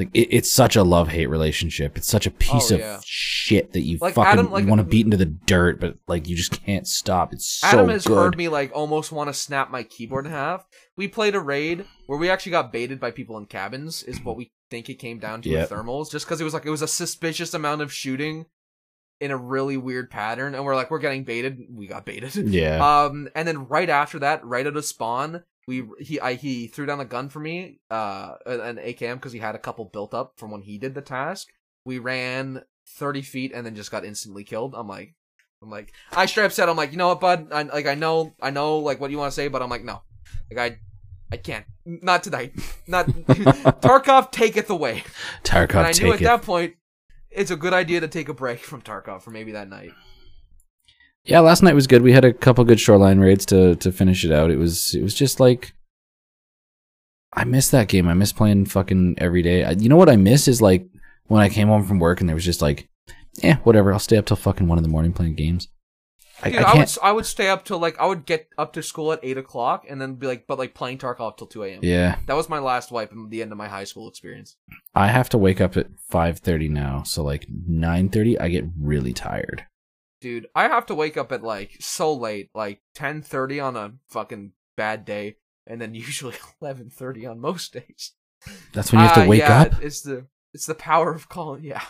like it, it's such a love hate relationship. It's such a piece Oh, of yeah. shit that you Like, fucking Adam, like- want to beat into the dirt, but like you just can't stop. It's so Adam has good. heard me like almost want to snap my keyboard in half. We played a raid where we actually got baited by people in cabins, is what we think it came down to Yep. thermals, just because it was like it was a suspicious amount of shooting in a really weird pattern, and we're like we're getting baited. We got baited. yeah, Um, and then right after that, right at a spawn, we he I he threw down a gun for me, uh, an AKM because he had a couple built up from when he did the task. We ran thirty feet and then just got instantly killed. I'm like, I'm like, I straight up said, I'm like, you know what, bud? I, like I know, I know, like what you want to say, but I'm like, no, like I. I can't. Not tonight. Not Tarkov taketh away. Tarkov and I knew at it. that point it's a good idea to take a break from Tarkov for maybe that night. Yeah, last night was good. We had a couple good shoreline raids to to finish it out. It was it was just like I miss that game. I miss playing fucking every day. I, you know what I miss is like when I came home from work and there was just like yeah, whatever. I'll stay up till fucking one in the morning playing games. I, Dude, I I, would I would stay up till like I would get up to school at eight o'clock and then be like, but like playing Tarkov till two a.m. Yeah, That was my last wipe and the end of my high school experience. I have to wake up at five thirty now. So like nine thirty, I get really tired. Dude, I have to wake up at like so late, like ten thirty on a fucking bad day, and then usually eleven thirty on most days. That's when you have to Ah, wake yeah, up. It's the it's the power of calling. Yeah,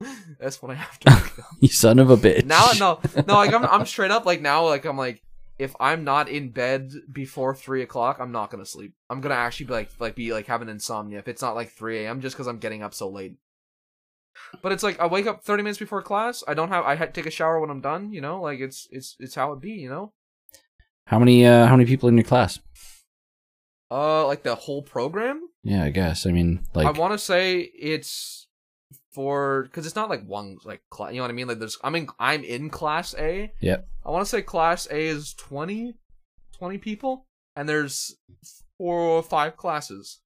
that's when I have to wake up. You son of a bitch. now no no like I'm I'm straight up like now like I'm like if I'm not in bed before three o'clock I'm not gonna sleep I'm gonna actually be like like be like having insomnia if it's not like three a.m. just because I'm getting up so late. But it's like I wake up thirty minutes before class. I don't have I had to take a shower when I'm done. You know, like it's it's it's how it be. You know, How many? uh How many people in your class? uh, like the whole program. Yeah, I guess. I mean, like, I want to say it's for because it's not like one like class. You know what I mean? Like there's I'm in I'm in class A. Yep. I want to say class A is 20, 20 people, and there's four or five classes,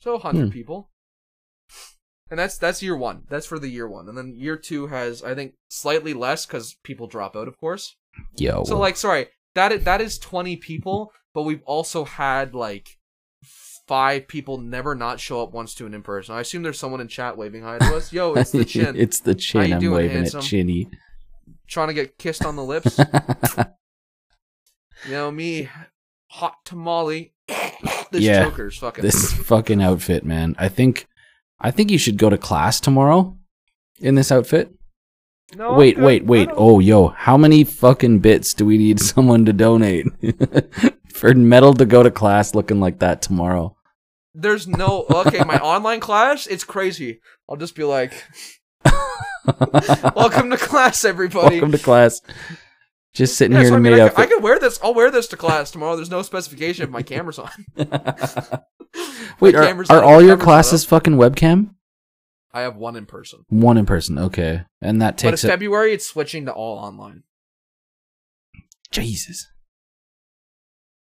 so hundred Hmm. people. And that's that's year one. That's for the year one, and then year two has I think slightly less because people drop out, of course. yo. So like, sorry, that is, that is twenty people, but we've also had like five people never not show up once to an in person. I assume there's someone in chat waving hi to us. Yo, it's the chin it's the chin. I'm doing, waving handsome? at Chinny. trying to get kissed on the lips. you know me, hot tamale. this Yeah, Joker's fucking. this fucking outfit, man. I think, I think you should go to class tomorrow in this outfit. No, wait, good. wait, wait. Oh, yo, how many fucking bits do we need someone to donate for metal to go to class looking like that tomorrow? There's no okay. My online class, it's crazy. I'll just be like, "Welcome to class, everybody." Welcome to class. Just sitting Yeah, here so in I mean, I, could, I could wear this. I'll wear this to class tomorrow. There's no specification if my camera's on. Wait, are, are all your classes fucking webcam? I have one in person. One in person, okay. And that But takes a- February, it's switching to all online. Jesus.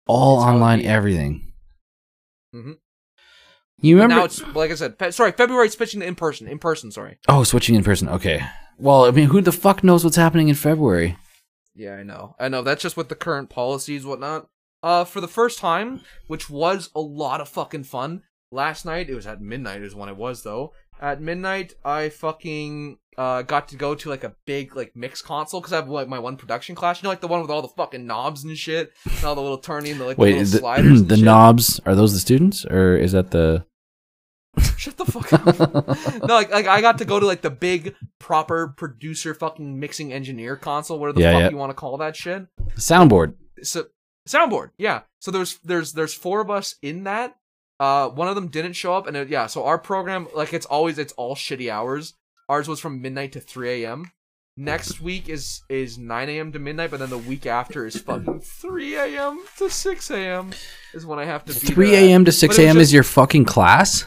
All It's how online be. everything. Mhm. You But remember? now it's like I said. Fe- sorry, February it's switching to in person. In person. Sorry. oh, switching in person. Okay. Well, I mean, who the fuck knows what's happening in February? Yeah, I know. I know. That's just with the current policies, whatnot. Uh, for the first time, which was a lot of fucking fun. Last night, it was at midnight. Is when it was though. At midnight, I fucking uh got to go to like a big like mix console because I have like my one production class. You know, like the one with all the fucking knobs and shit, and all the little turning, the like the Wait, little the, the shit. knobs are those the students or is that the? Shut the fuck up. no, like, like I got to go to like the big proper producer fucking mixing engineer console, whatever the Yeah, fuck yeah. you want to call that shit. soundboard? So soundboard, yeah. So there's there's there's four of us in that. Uh, one of them didn't show up, and it, yeah. So our program, like it's always it's all shitty hours. Ours was from midnight to three a.m. Next week is is nine a.m. to midnight, but then the week after is fucking three a.m. to six a.m. is when I have to be there Three a.m. to six a.m. is your fucking class.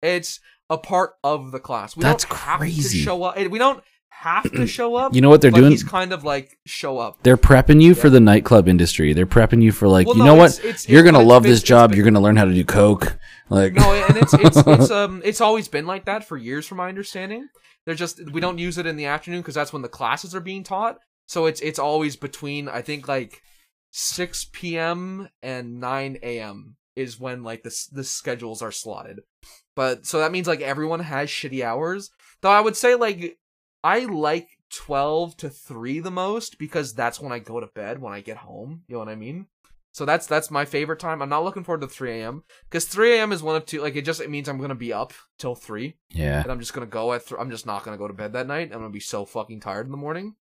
It's a part of the class. We That's don't have crazy. to show up. We don't have to show up. You know what they're doing? He's kind of like show up. They're prepping you for the nightclub industry. They're prepping you for like, Well, you no, know it's- what? it's- You're gonna love this job. been- You're gonna learn how to do coke. Like, No, and it's it's it's um it's always been like that for years, from my understanding. They're just we don't use it in the afternoon because that's when the classes are being taught. So it's it's always between I think like six p.m. and nine a.m. is when like the the schedules are slotted. But so that means like everyone has shitty hours. Though I would say like I like twelve to three the most because that's when I go to bed when I get home. You know what I mean? So that's that's my favorite time. I'm not looking forward to 3 a.m. because 3 a.m. is one of two. Like it just it means I'm gonna be up till three, yeah. and I'm just gonna go at. Th- I'm just not gonna go to bed that night. I'm gonna be so fucking tired in the morning.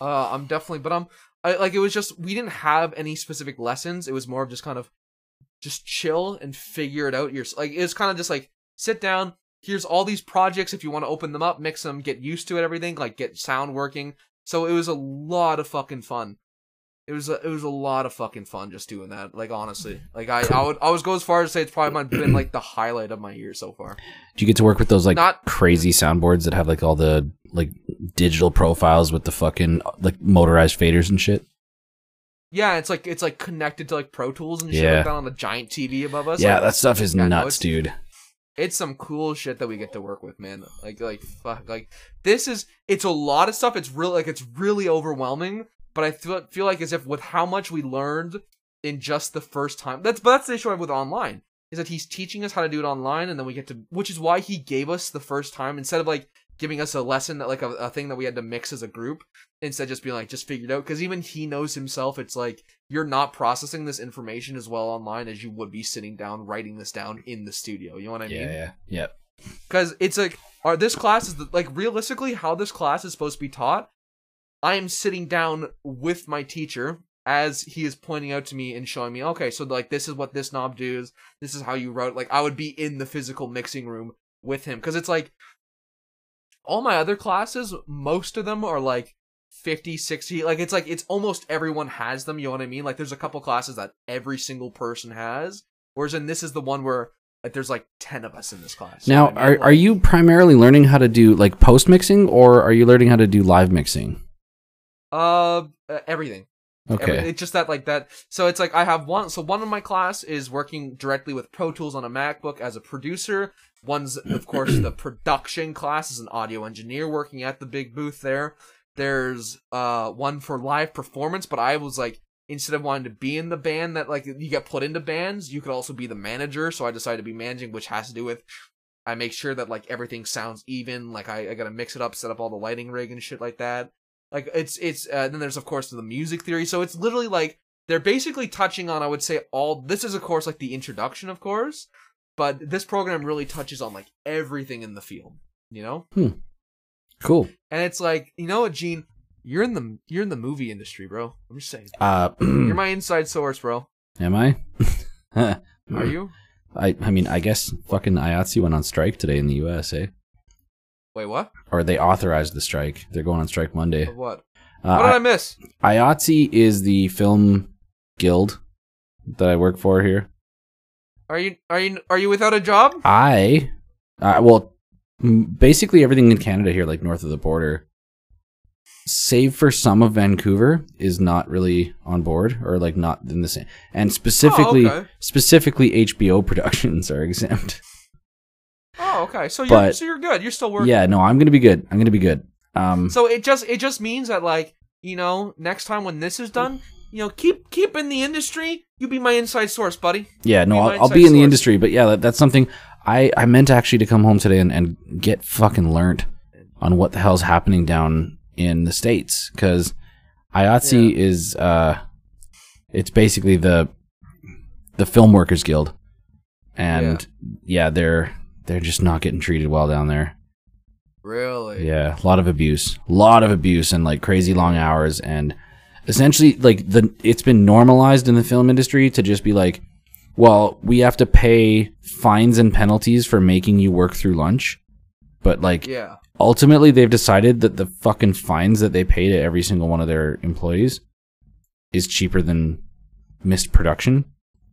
Uh, I'm definitely, but I'm I, like it was just we didn't have any specific lessons. It was more of just kind of just chill and figure it out. Your like it was kind of just like sit down. Here's all these projects. If you want to open them up, mix them, get used to it, everything like get sound working. So it was a lot of fucking fun. It was a, it was a lot of fucking fun just doing that. Like honestly, like I I would I would go as far as to say it's probably been like the highlight of my year so far. Do you get to work with those like Not- crazy soundboards that have like all the like digital profiles with the fucking like motorized faders and shit? Yeah, it's like it's like connected to like Pro Tools and shit Yeah. like that on the giant TV above us. yeah, Like, that stuff is Yeah, nuts, it's- dude. It's some cool shit that we get to work with, man. Like like fuck, like this is it's a lot of stuff. It's really like it's really overwhelming. But I feel feel like as if with how much we learned in just the first time. That's but that's the issue I have with online is that he's teaching us how to do it online, and then we get to, which is why he gave us the first time instead of like giving us a lesson that like a, a thing that we had to mix as a group instead of just being like just figured out. Because even he knows himself it's like you're not processing this information as well online as you would be sitting down writing this down in the studio. You know what i Yeah, mean? yeah, yep. because it's like are this class is the, like realistically how this class is supposed to be taught i am sitting down with my teacher as he is pointing out to me and showing me okay so like this is what this knob does. This is how you wrote like i would be in the physical mixing room with him. Because it's like all my other classes most of them are like 50 60 like it's like it's almost everyone has them you know what i mean like there's a couple classes that every single person has whereas in this is the one where like there's like 10 of us in this class you know Now, I mean? are, are you primarily learning how to do like post mixing or are you learning how to do live mixing? Uh, everything. Okay. Every- it's just that like that. So it's like I have one. So one of my class is working directly with Pro Tools on a MacBook as a producer. One's of course the production class is an audio engineer working at the big booth there. There's uh one for live performance, but I was like instead of wanting to be in the band that like you get put into bands, you could also be the manager. So I decided to be managing, which has to do with I make sure that like everything sounds even. Like I, I gotta mix it up, set up all the lighting rig and shit like that. Like it's it's uh, then there's of course the music theory. So it's literally like they're basically touching on I would say all this is of course like the introduction of course, but this program really touches on like everything in the field, you know? Hmm. Cool. And it's like, you know what, Gene, you're in the you're in the movie industry, bro. I'm just saying. Uh, You're my inside source, bro. am I? Are you? I I mean, I guess fucking IATSE went on strike today in the US, eh? Wait, what? Or they authorized the strike. They're going on strike Monday. Of what? Uh, what did I miss? I- IATSE is the film guild that I work for here. Are you are you are you without a job? I, uh, well, basically everything in Canada here, like north of the border, save for some of Vancouver, is not really on board or like not in the same. And specifically, okay. specifically HBO productions are exempt. Oh, okay. So you're But- so you're good. You're still working. yeah, no, I'm gonna be good. I'm gonna be good. Um, So it just it just means that like you know next time when this is done, you know keep keep in the industry. You be my inside source, buddy. yeah, no, be I'll, I'll be in the industry, but yeah, that, that's something I I meant actually to come home today and, and get fucking learnt on what the hell's happening down in the states because IATSE is uh, it's basically the the film workers guild, and yeah, they're they're just not getting treated well down there. Really? Yeah, a lot of abuse, a lot of abuse, and like crazy long hours, and essentially like the it's been normalized in the film industry to just be like, well, we have to pay fines and penalties for making you work through lunch, but like Yeah. ultimately they've decided that the fucking fines that they pay to every single one of their employees is cheaper than missed production.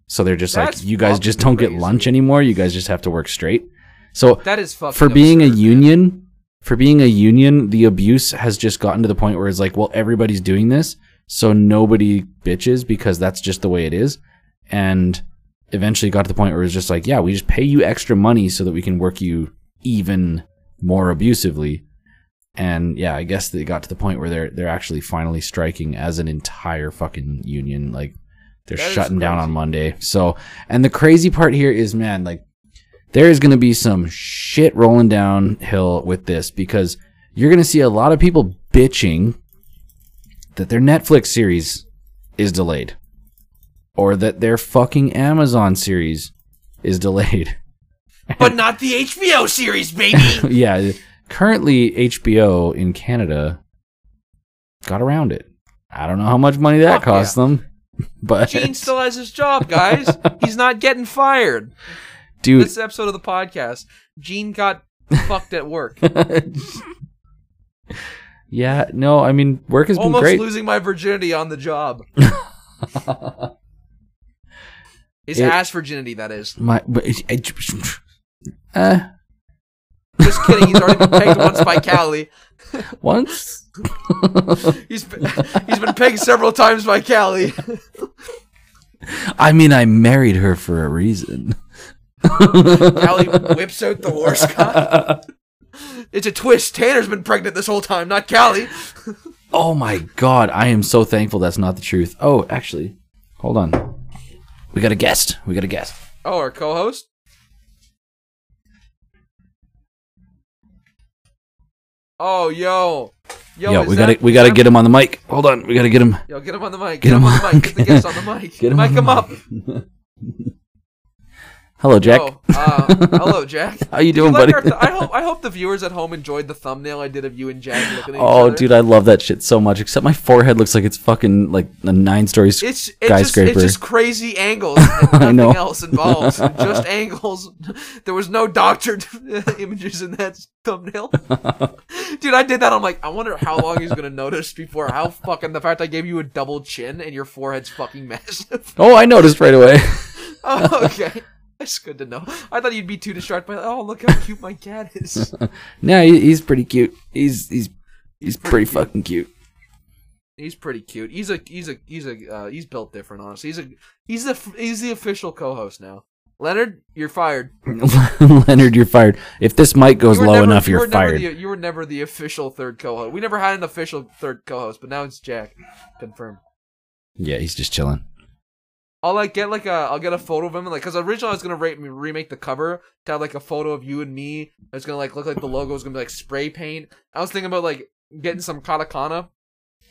So they're just That's like, you guys just don't get lunch anymore. You guys just have to work straight. So That is for being a absurd, man. union, for being a union, the abuse has just gotten to the point where it's like, well, everybody's doing this, so nobody bitches because that's just the way it is. And eventually got to the point where it's just like, yeah, we just pay you extra money so that we can work you even more abusively. And yeah, I guess they got to the point where they're they're actually finally striking as an entire fucking union. Like they're That shutting down on. Monday. So, and the crazy part here is, man, like there is going to be some shit rolling downhill with this because you're going to see a lot of people bitching that their Netflix series is delayed or that their fucking Amazon series is delayed. But not the HBO series, baby. yeah, currently HBO in Canada got around it. I don't know how much money that Fuck cost them, but Gene still has his job, guys. He's not getting fired. Dude, This episode of the podcast, Gene got fucked at work. yeah, no, I mean work has been Almost great. losing my virginity on the job. His It- ass virginity, that is. My, but it, uh, Just kidding. He's already been pegged once by Callie. once. He's been, he's been pegged several times by Callie. I mean, I married her for a reason. Callie whips out the horse cock. It's a twist. Tanner's been pregnant this whole time, not Callie. Oh my god, I am so thankful that's not the truth. Oh, actually, hold on. We got a guest. We got a guest. Oh, our co-host. Oh, yo, yo, Yo, we gotta we gotta get him on the mic. Hold on, we gotta get him. Yo, get him on the mic. Get him on the mic. Get the guest on the mic. Get him mic on him up. Hello, Jack. Uh, hello, Jack. How you Did doing, like buddy? th- I hope I hope the viewers at home enjoyed the thumbnail I did of you and Jack looking at each Oh, other. dude, I love that shit so much. Except my forehead looks like it's fucking like a nine-story It's it's just, skyscraper. it's just crazy angles and nothing know. else involved. just angles. There was no doctored images in that thumbnail. Dude, I did that. I'm like, I wonder how long he's gonna notice before how fucking the fact I gave you a double chin and your forehead's fucking massive. oh, I noticed right away. oh, okay. That's good to know. I thought you'd be too distracted by, oh, look how cute my cat is. no, he, he's pretty cute. He's he's he's pretty fucking cute. He's pretty cute. He's a he's a he's a uh, he's built different. Honestly, he's a he's the he's the official co-host now. Leonard, you're fired. Leonard, you're fired. If this mic goes low never- enough, you you're fired. the- you were never the official third co-host. We never had an official third co-host, but now it's Jack. Confirmed. Yeah, he's just chilling. I'll like get like a I'll get a photo of him like because originally I was gonna re- remake the cover to have like a photo of you and me. It's gonna like look like the logo is gonna be like spray paint. I was thinking about like getting some katakana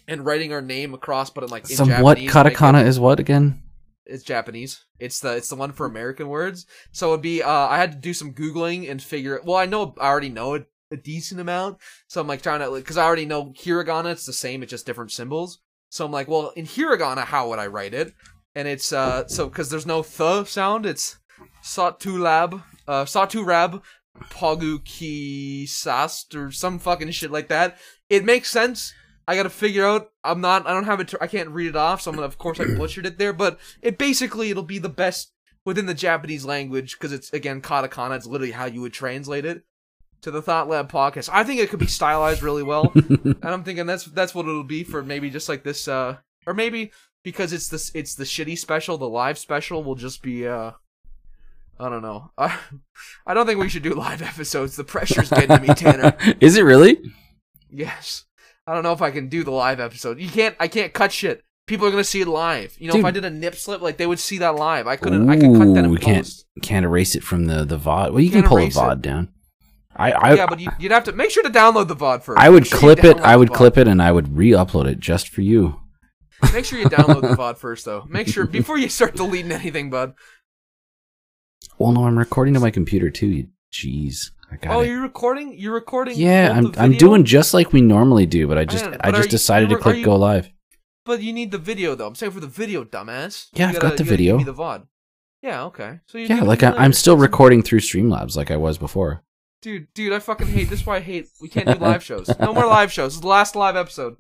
and writing our name across, but in like in Some what Japanese, it- katakana is what again? It's Japanese. It's the it's the one for American words. So it'd be uh I had to do some googling and figure. Well, I know I already know it a decent amount. So I'm like trying to because I already know hiragana. It's the same. It's just different symbols. So I'm like, well, in hiragana, how would I write it? And it's uh so because there's no th sound. It's satulab uh saturab pogu ki sast or some fucking shit like that. It makes sense. I gotta figure out. I'm not. I don't have it. I can't read it off. So I'm gonna. Of course, I butchered it there. But it basically it'll be the best within the Japanese language because it's again katakana. It's literally how you would translate it to the Thought Lab podcast. I think it could be stylized really well, and I'm thinking that's that's what it'll be for maybe just like this, uh, or maybe because it's this it's the shitty special, the live special will just be uh. I don't know. I, I don't think we should do live episodes. The pressure's getting to me, Tanner. is it really? Yes. I don't know if I can do the live episode. You can't. I can't cut shit. People are gonna see it live. You know, if I did a nip slip, like they would see that live. I couldn't. I could cut that we can't post. can't erase it from the the VOD. Well, you can pull a erase it. VOD down. I I, yeah, but you, you'd have to make sure to download the VOD first. I would sure clip it. I would clip it, and I would re-upload it just for you. Make sure you download the VOD first, though. Make sure before you start deleting anything, bud. Well, no, I'm recording to my computer too. You, jeez, I got Oh, it. you're recording. You're recording. Yeah, I'm I'm doing just like we normally do, but I just I are just you- decided you to click go live. But you need the video, though. I'm saying for the video, dumbass. Yeah, I've gotta- got the you gotta give video. me the VOD. Yeah. Okay. So you Yeah, like I, I'm still recording through Streamlabs like I was before. Dude, dude, I fucking hate. This is why I hate. We can't do live shows. No more live shows. This is the last live episode.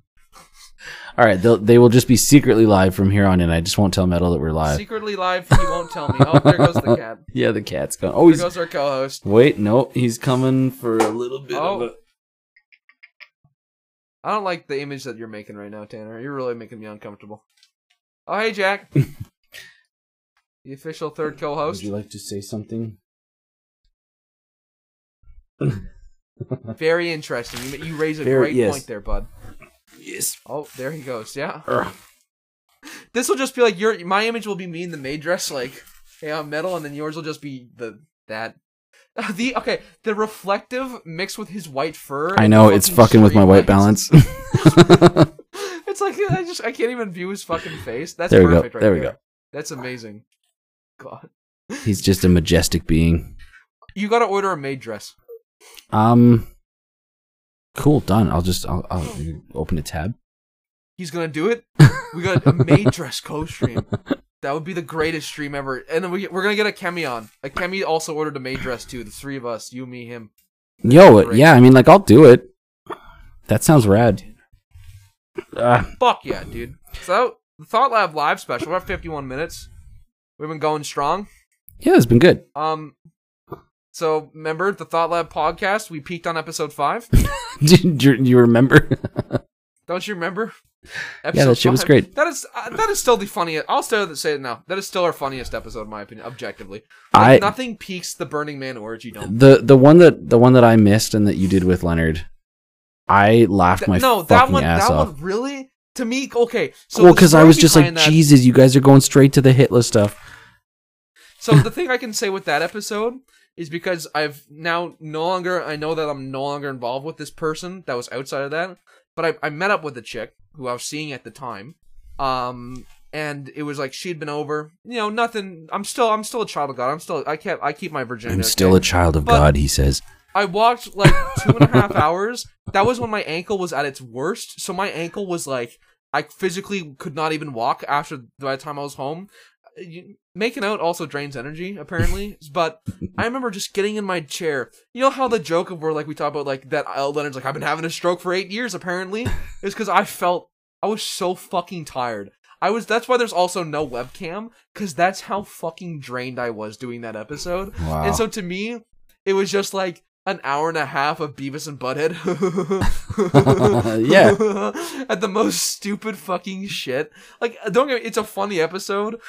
All right, they'll, they will just be secretly live from here on in. I just won't tell Metal that we're live. Secretly live. He won't tell me. Oh, there goes the cat. yeah, the cat's gone. Oh, There goes our co-host. wait, no, he's coming for a little bit Oh. of a. I don't like the image that you're making right now, Tanner. You're really making me uncomfortable. Oh, hey, Jack. the official third co-host. Would you like to say something? Very interesting. You, you raise a Very- great yes. point there, bud. Yes. Oh, there he goes. Yeah. This will just be like your. My image will be me in the maid dress, like, hey, I'm metal, and then yours will just be the that. The okay, the reflective mixed with his white fur. I know it's fucking with my white balance. It's like I just I can't even view his fucking face. That's There we go, right there we there. go. That's amazing. God. he's just a majestic being. You gotta order a maid dress. Um. Cool, done. I'll just I'll, I'll open a tab. He's gonna do it. We got a maid dress co-stream. That would be the greatest stream ever. And then we, we're gonna get a Kemi on. A Kemi also ordered a maid dress too. The three of us, you, me, him. Yo, Great. yeah, I mean, like I'll do it. That sounds rad. Uh, Fuck yeah, dude. So the Thought Lab live special. We're at 51 minutes. We've been going strong. yeah, it's been good. Um. So remember the Thought Lab podcast? We peaked on episode five. do, you, you remember? Don't you remember? Yeah, that shit was great. That is uh, that is still the funniest. I'll still say it now. That is still our funniest episode, in my opinion, objectively. I- nothing peaks the Burning Man orgy. Don't. The the one that the one that I missed and that you did with Leonard, I laughed Th- my no, that one. that off. one really. To me, okay. So well, because I was just like, that- Jesus, you guys are going straight to the Hitler stuff. So the thing I can say with that episode is because I've now no longer I know that I'm no longer involved with this person that was outside of that, but I, I met up with the chick who I was seeing at the time, um, and it was like she'd been over, you know, nothing. I'm still I'm still a child of God. I'm still I kept I keep my virginity. I'm still a child of But- God, he says. I walked like two and a half hours. That was when my ankle was at its worst. So my ankle was like I physically could not even walk after by the time I was home. You- Making out also drains energy, apparently. but I remember just getting in my chair. You know how the joke of where like we talk about like that uh, Leonard's like I've been having a stroke for eight years. Apparently, is because I felt I was so fucking tired. I was. That's why there's also no webcam because that's how fucking drained I was doing that episode. Wow. And so to me, it was just like an hour and a half of Beavis and Butthead. Yeah. At the most stupid fucking shit. Like, don't get me, it's a funny episode.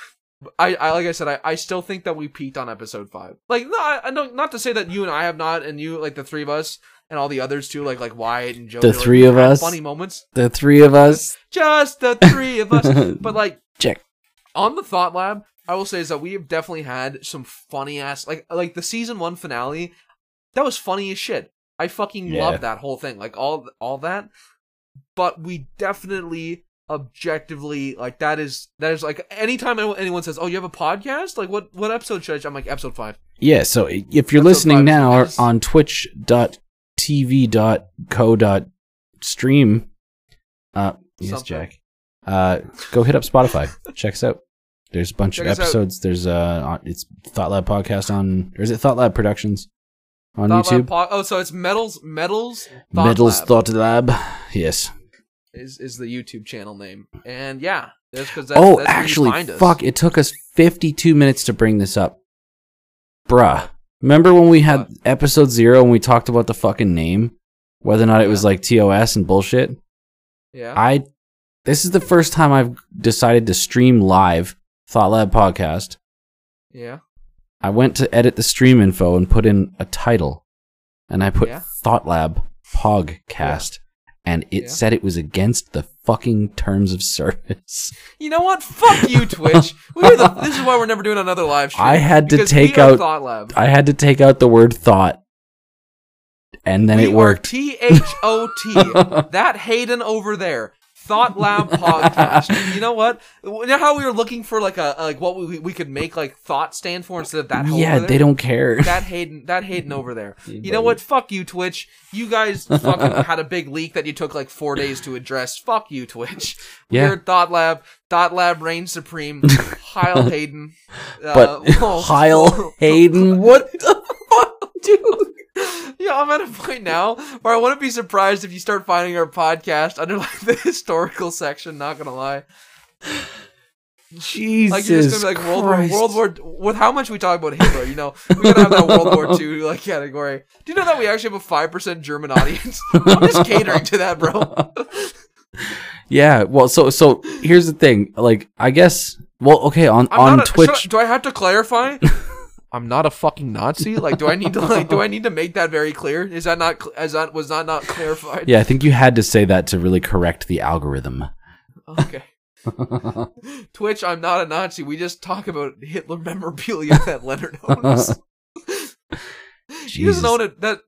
I, I like I said, I, I still think that we peaked on episode five. Like, no, I, I don't, not to say that you and I have not, and you, like the three of us, and all the others too, like like Wyatt and Joe. The three of us? funny moments. the three of us. Just the three of us. But like, Check. on the thought lab i will say is that we have definitely had some funny ass like like the season one finale that was funny as shit i fucking Yeah. loved that whole thing like all all that but we definitely objectively like that is that is like anytime anyone says oh you have a podcast like what what episode should I? i'm like episode five Yeah, so if you're Episode listening now yes. on twitch.tv.co.stream, uh, yes, Something. Jack, uh, go hit up Spotify. Check us out. There's a bunch Check of episodes. There's uh, it's Thought Lab podcast on, or is it Thought Lab Productions on Thought YouTube? po- oh so it's metals metals Thought Metals Lab Thought Lab. Yes. Is is the youtube channel name and yeah that's because oh, that's actually, where you find us. fuck! It took us 52 minutes to bring this up, bruh. Remember when we had episode zero and we talked about the fucking name, whether or not it was like TOS and bullshit? yeah I. This is the first time I've decided to stream live Thought Lab podcast. yeah I went to edit the stream info and put in a title, and I put Yeah. Thought Lab Pogcast, and it Yeah. said it was against the fucking terms of service. You know what? Fuck you, Twitch. The, this is why we're never doing another live stream. I had to take out- Thought Lab. I had to take out the word thought, and then we it worked. T H O T. That Hayden over there. Thought Lab podcast. You know what? You know how we were looking for like a like what we we could make like thought stand for instead of that. yeah, they don't care. That Hayden, that Hayden over there. You know what? Fuck you, Twitch. You guys fucking had a big leak that you took like four days to address. Fuck you, Twitch. Yeah. We're Thought Lab. Thought Lab reigns supreme. Heil Hayden. Uh, but. Heil Hayden, what the fuck, dude? Yeah, I'm at a point now where I wouldn't be surprised if you start finding our podcast under like the historical section. Not gonna lie, Jesus like you're just gonna be like World War, World War. With how much we talk about Hitler, you know, we gotta have that World War II like category. Do you know that we actually have a five percent German audience? I'm just catering to that, bro. Yeah, well, so so here's the thing. Like, I guess, well, okay, on I'm on a, Twitch, I- do I have to clarify? I'm not a fucking Nazi. Like, do I need to like? Do I need to make that very clear? Is that not? cl- As that was not not clarified? yeah, I think you had to say that to really correct the algorithm. Okay. Twitch, I'm not a Nazi. We just talk about Hitler memorabilia that Leonard owns. he doesn't own it. That,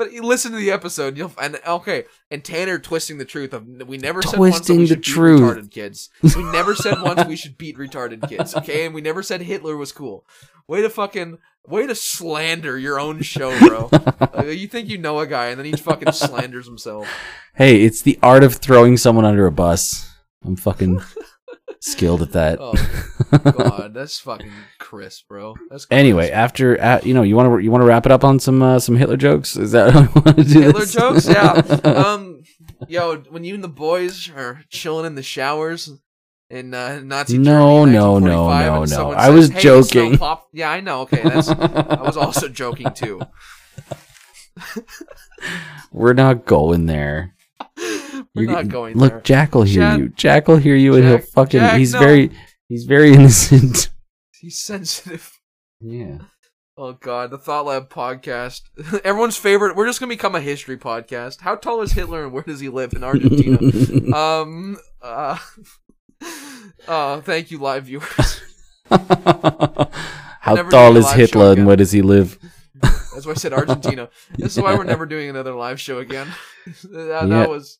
but you listen to the episode. You'll and okay. And Tanner twisting the truth of we never said once that we the should beat truth. retarded kids. We never said once we should beat retarded kids. Okay, and we never said Hitler was cool. Way to fucking way to slander your own show, bro. Like, uh, you think you know a guy, and then he fucking slanders himself. Hey, it's the art of throwing someone under a bus. I'm fucking skilled at that. Oh god, that's fucking crisp, bro. That's. Anyway, after uh, you know, you want to you want to wrap it up on some uh, some Hitler jokes? Is that how you want to do Hitler this? jokes, yeah. Um, yo, when you and the boys are chilling in the showers in uh, Nazi No, Germany, no, no, 1945, no, no. I was "Hey, joking." Pop-" Yeah, I know. Okay, that's. I was also joking too. We're not going there. We're You're- not going Look, there. Jack will hear Jack- you. Jack will hear you, and he'll fucking. Jack, he's no. very, he's very innocent. He's sensitive. Yeah. Oh god, the Thought Lab podcast. Everyone's favorite. We're just gonna become a history podcast. How tall is Hitler and where does he live in Argentina? um. Uh. Uh. Thank you, live viewers. How tall is live show Hitler, and where does he live? That's why I said Argentina. this is why we're never doing another live show again. that, Yeah. that was.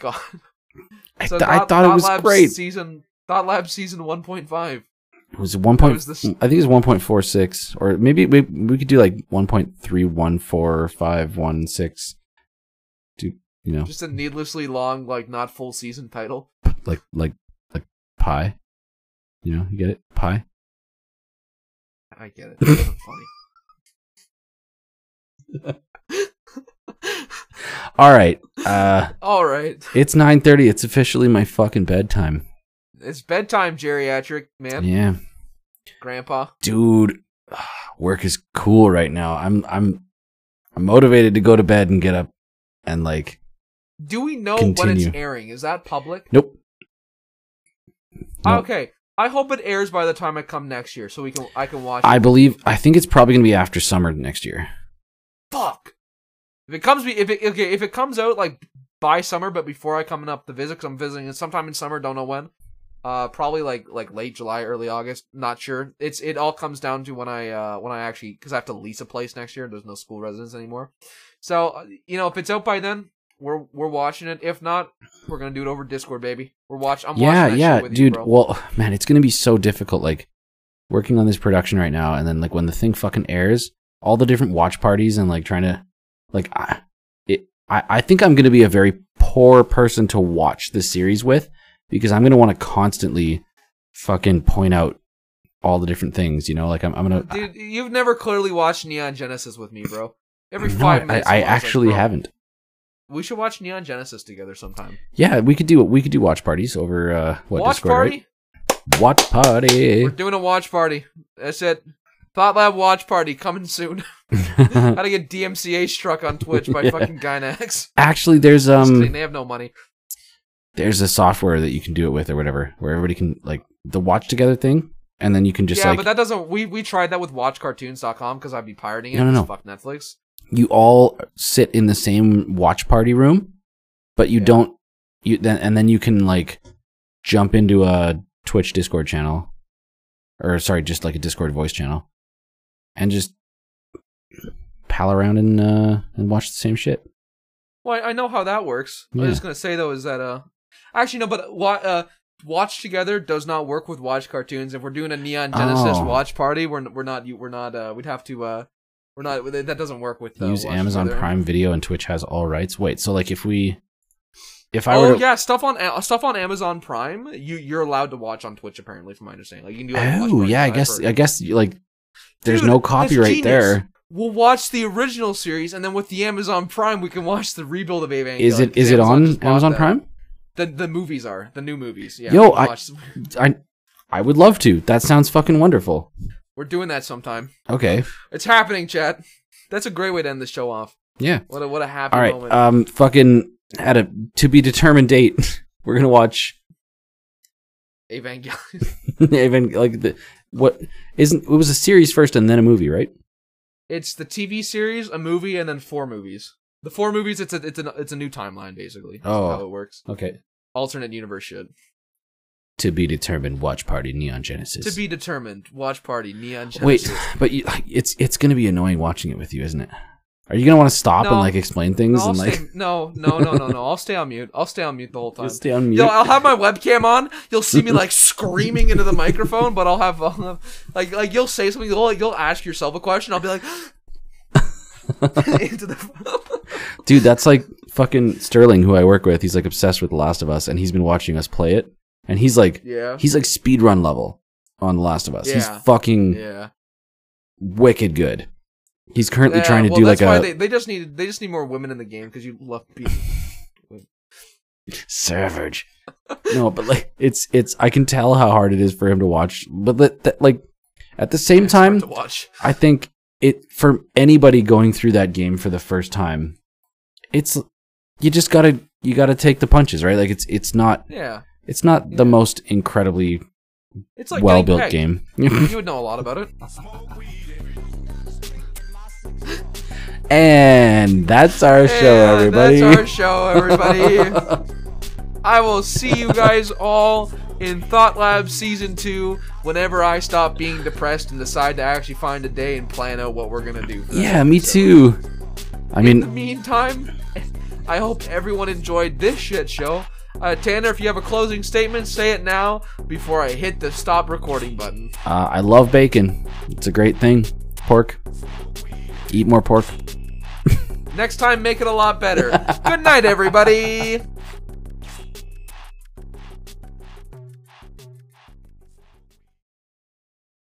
God. I, So th- I Thought- thought it was great. Season Thought Lab season one point five. It was one point. was the s- I think it was one point four six, or maybe we we could do like one point three one four five one six. Do you know Just a needlessly long, like not full season title. like like like pie. You know, you get it, pie. I get it. Wasn't funny. All right, uh, All right, it's nine thirty. It's officially my fucking bedtime. it's bedtime, geriatric man, Yeah, grandpa. dude, work is cool right now. I'm I'm I'm motivated to go to bed and get up and like Do we know when it's airing? Is that public? nope. Nope. Okay, I hope it airs by the time I come next year, so we can I can watch. I it. believe I think it's probably gonna be after summer next year. Fuck. If it comes, if it okay, if it comes out like by summer, but before I come up to visit, because I'm visiting sometime in summer, don't know when. Uh, probably like like late July, early August. Not sure. It's it all comes down to when I uh when I actually because I have to lease a place next year. There's no school residence anymore. So uh, you know if it's out by then, we're we're watching it. If not, we're gonna do it over Discord, baby. We're watch. I'm yeah, watching yeah, you, dude. bro. well, man, it's gonna be so difficult. Like working on this production right now, and then like when the thing fucking airs, all the different watch parties and like trying to, like, I, it, I, I think I'm gonna be a very poor person to watch this series with because I'm gonna want to constantly fucking point out all the different things. You know, like I'm, I'm gonna. Dude, you've never clearly watched Neon Genesis with me, bro. Every five I, minutes. I I'm always like, actually haven't. We should watch Neon Genesis together sometime. Yeah, we could do we could do watch parties over uh what watch Discord, party. right? Watch party. We're doing a watch party. That's it. Thought Lab watch party coming soon. How to get DMCA struck on Twitch by Yeah. fucking Gainax. Actually, there's um they have no money. there's a software that you can do it with or whatever, where everybody can like the watch together thing, and then you can just yeah, like but that doesn't. We we tried that with WatchCartoons.com because I'd be pirating it. No, no, no. Fuck Netflix. you all sit in the same watch party room, but you Yeah. don't you then and then you can like jump into a Twitch Discord channel, or sorry, just like a Discord voice channel, and just pal around and uh and watch the same shit. Well, I know how that works. I was just gonna say though is that uh, actually no, but uh, watch together does not work with watch cartoons. If we're doing a Neon Genesis Oh. watch party, we're we're not we're not uh we'd have to uh we're not that doesn't work with uh, Use Amazon Together. Prime Video and Twitch has all rights. Wait, so like if we if I were Oh to, yeah, stuff on uh, stuff on Amazon Prime. You you're allowed to watch on Twitch apparently, from my understanding. Like you can do. Like, Oh yeah, I guess. I guess like there's Dude, no copyright there. We'll watch the original series, and then with the Amazon Prime, we can watch the rebuild of Evangelion. Is it is it on Amazon that. Prime? The the movies are the new movies. Yeah. Yo, I- I I would love to. That sounds fucking wonderful. we're doing that sometime. Okay. It's happening, chat. That's a great way to end the show off. Yeah. What a what a happy All right. moment. Um fucking at a to be determined date. We're going to watch Evangelion. even like the what isn't it was a series first and then a movie, right? it's the TV series, a movie, and then four movies. The four movies, it's a it's a it's a new timeline basically. Oh. how it works. Okay. Alternate universe shit. To be determined watch party Neon Genesis. To be determined. Watch party. Neon Genesis. Wait, but you, it's it's going to be annoying watching it with you, isn't it? Are you going to want to stop No. and like explain things I'll and like stay, no, no, no, no, no. I'll stay on mute. I'll stay on mute the whole time. just stay on mute? Yo, I'll have my webcam on. You'll see me like screaming into the microphone, but I'll have, I'll like like you'll say something. You'll you'll ask yourself a question. I'll be like into the. Dude, that's like fucking Sterling, who I work with. He's like obsessed with The Last of Us, and he's been watching us play it. And he's like, yeah. he's like speed run level on The Last of Us. He's fucking Yeah. wicked good. He's currently Yeah, trying to well, do like a they, they just need they just need more women in the game because you love being. savage. no, but like it's it's. I can tell how hard it is for him to watch, but that, that like at the same It's time, to watch. I think it for anybody going through that game for the first time, it's you just gotta you got to take the punches, right? Like it's it's not Yeah. it's not the most incredibly It's like well built game. You would know a lot about it. And that's our show, everybody. That's our show, everybody. I will see you guys all in Thought Lab Season 2 whenever I stop being depressed and decide to actually find a day and plan out what we're going to do. yeah, me too. I mean, In the meantime, I hope everyone enjoyed this shit show. Uh, Tanner, if you have a closing statement, say it now before I hit the stop recording button. uh, I love bacon. It's a great thing. Pork. Eat more pork. Next time, make it a lot better. Good night, everybody.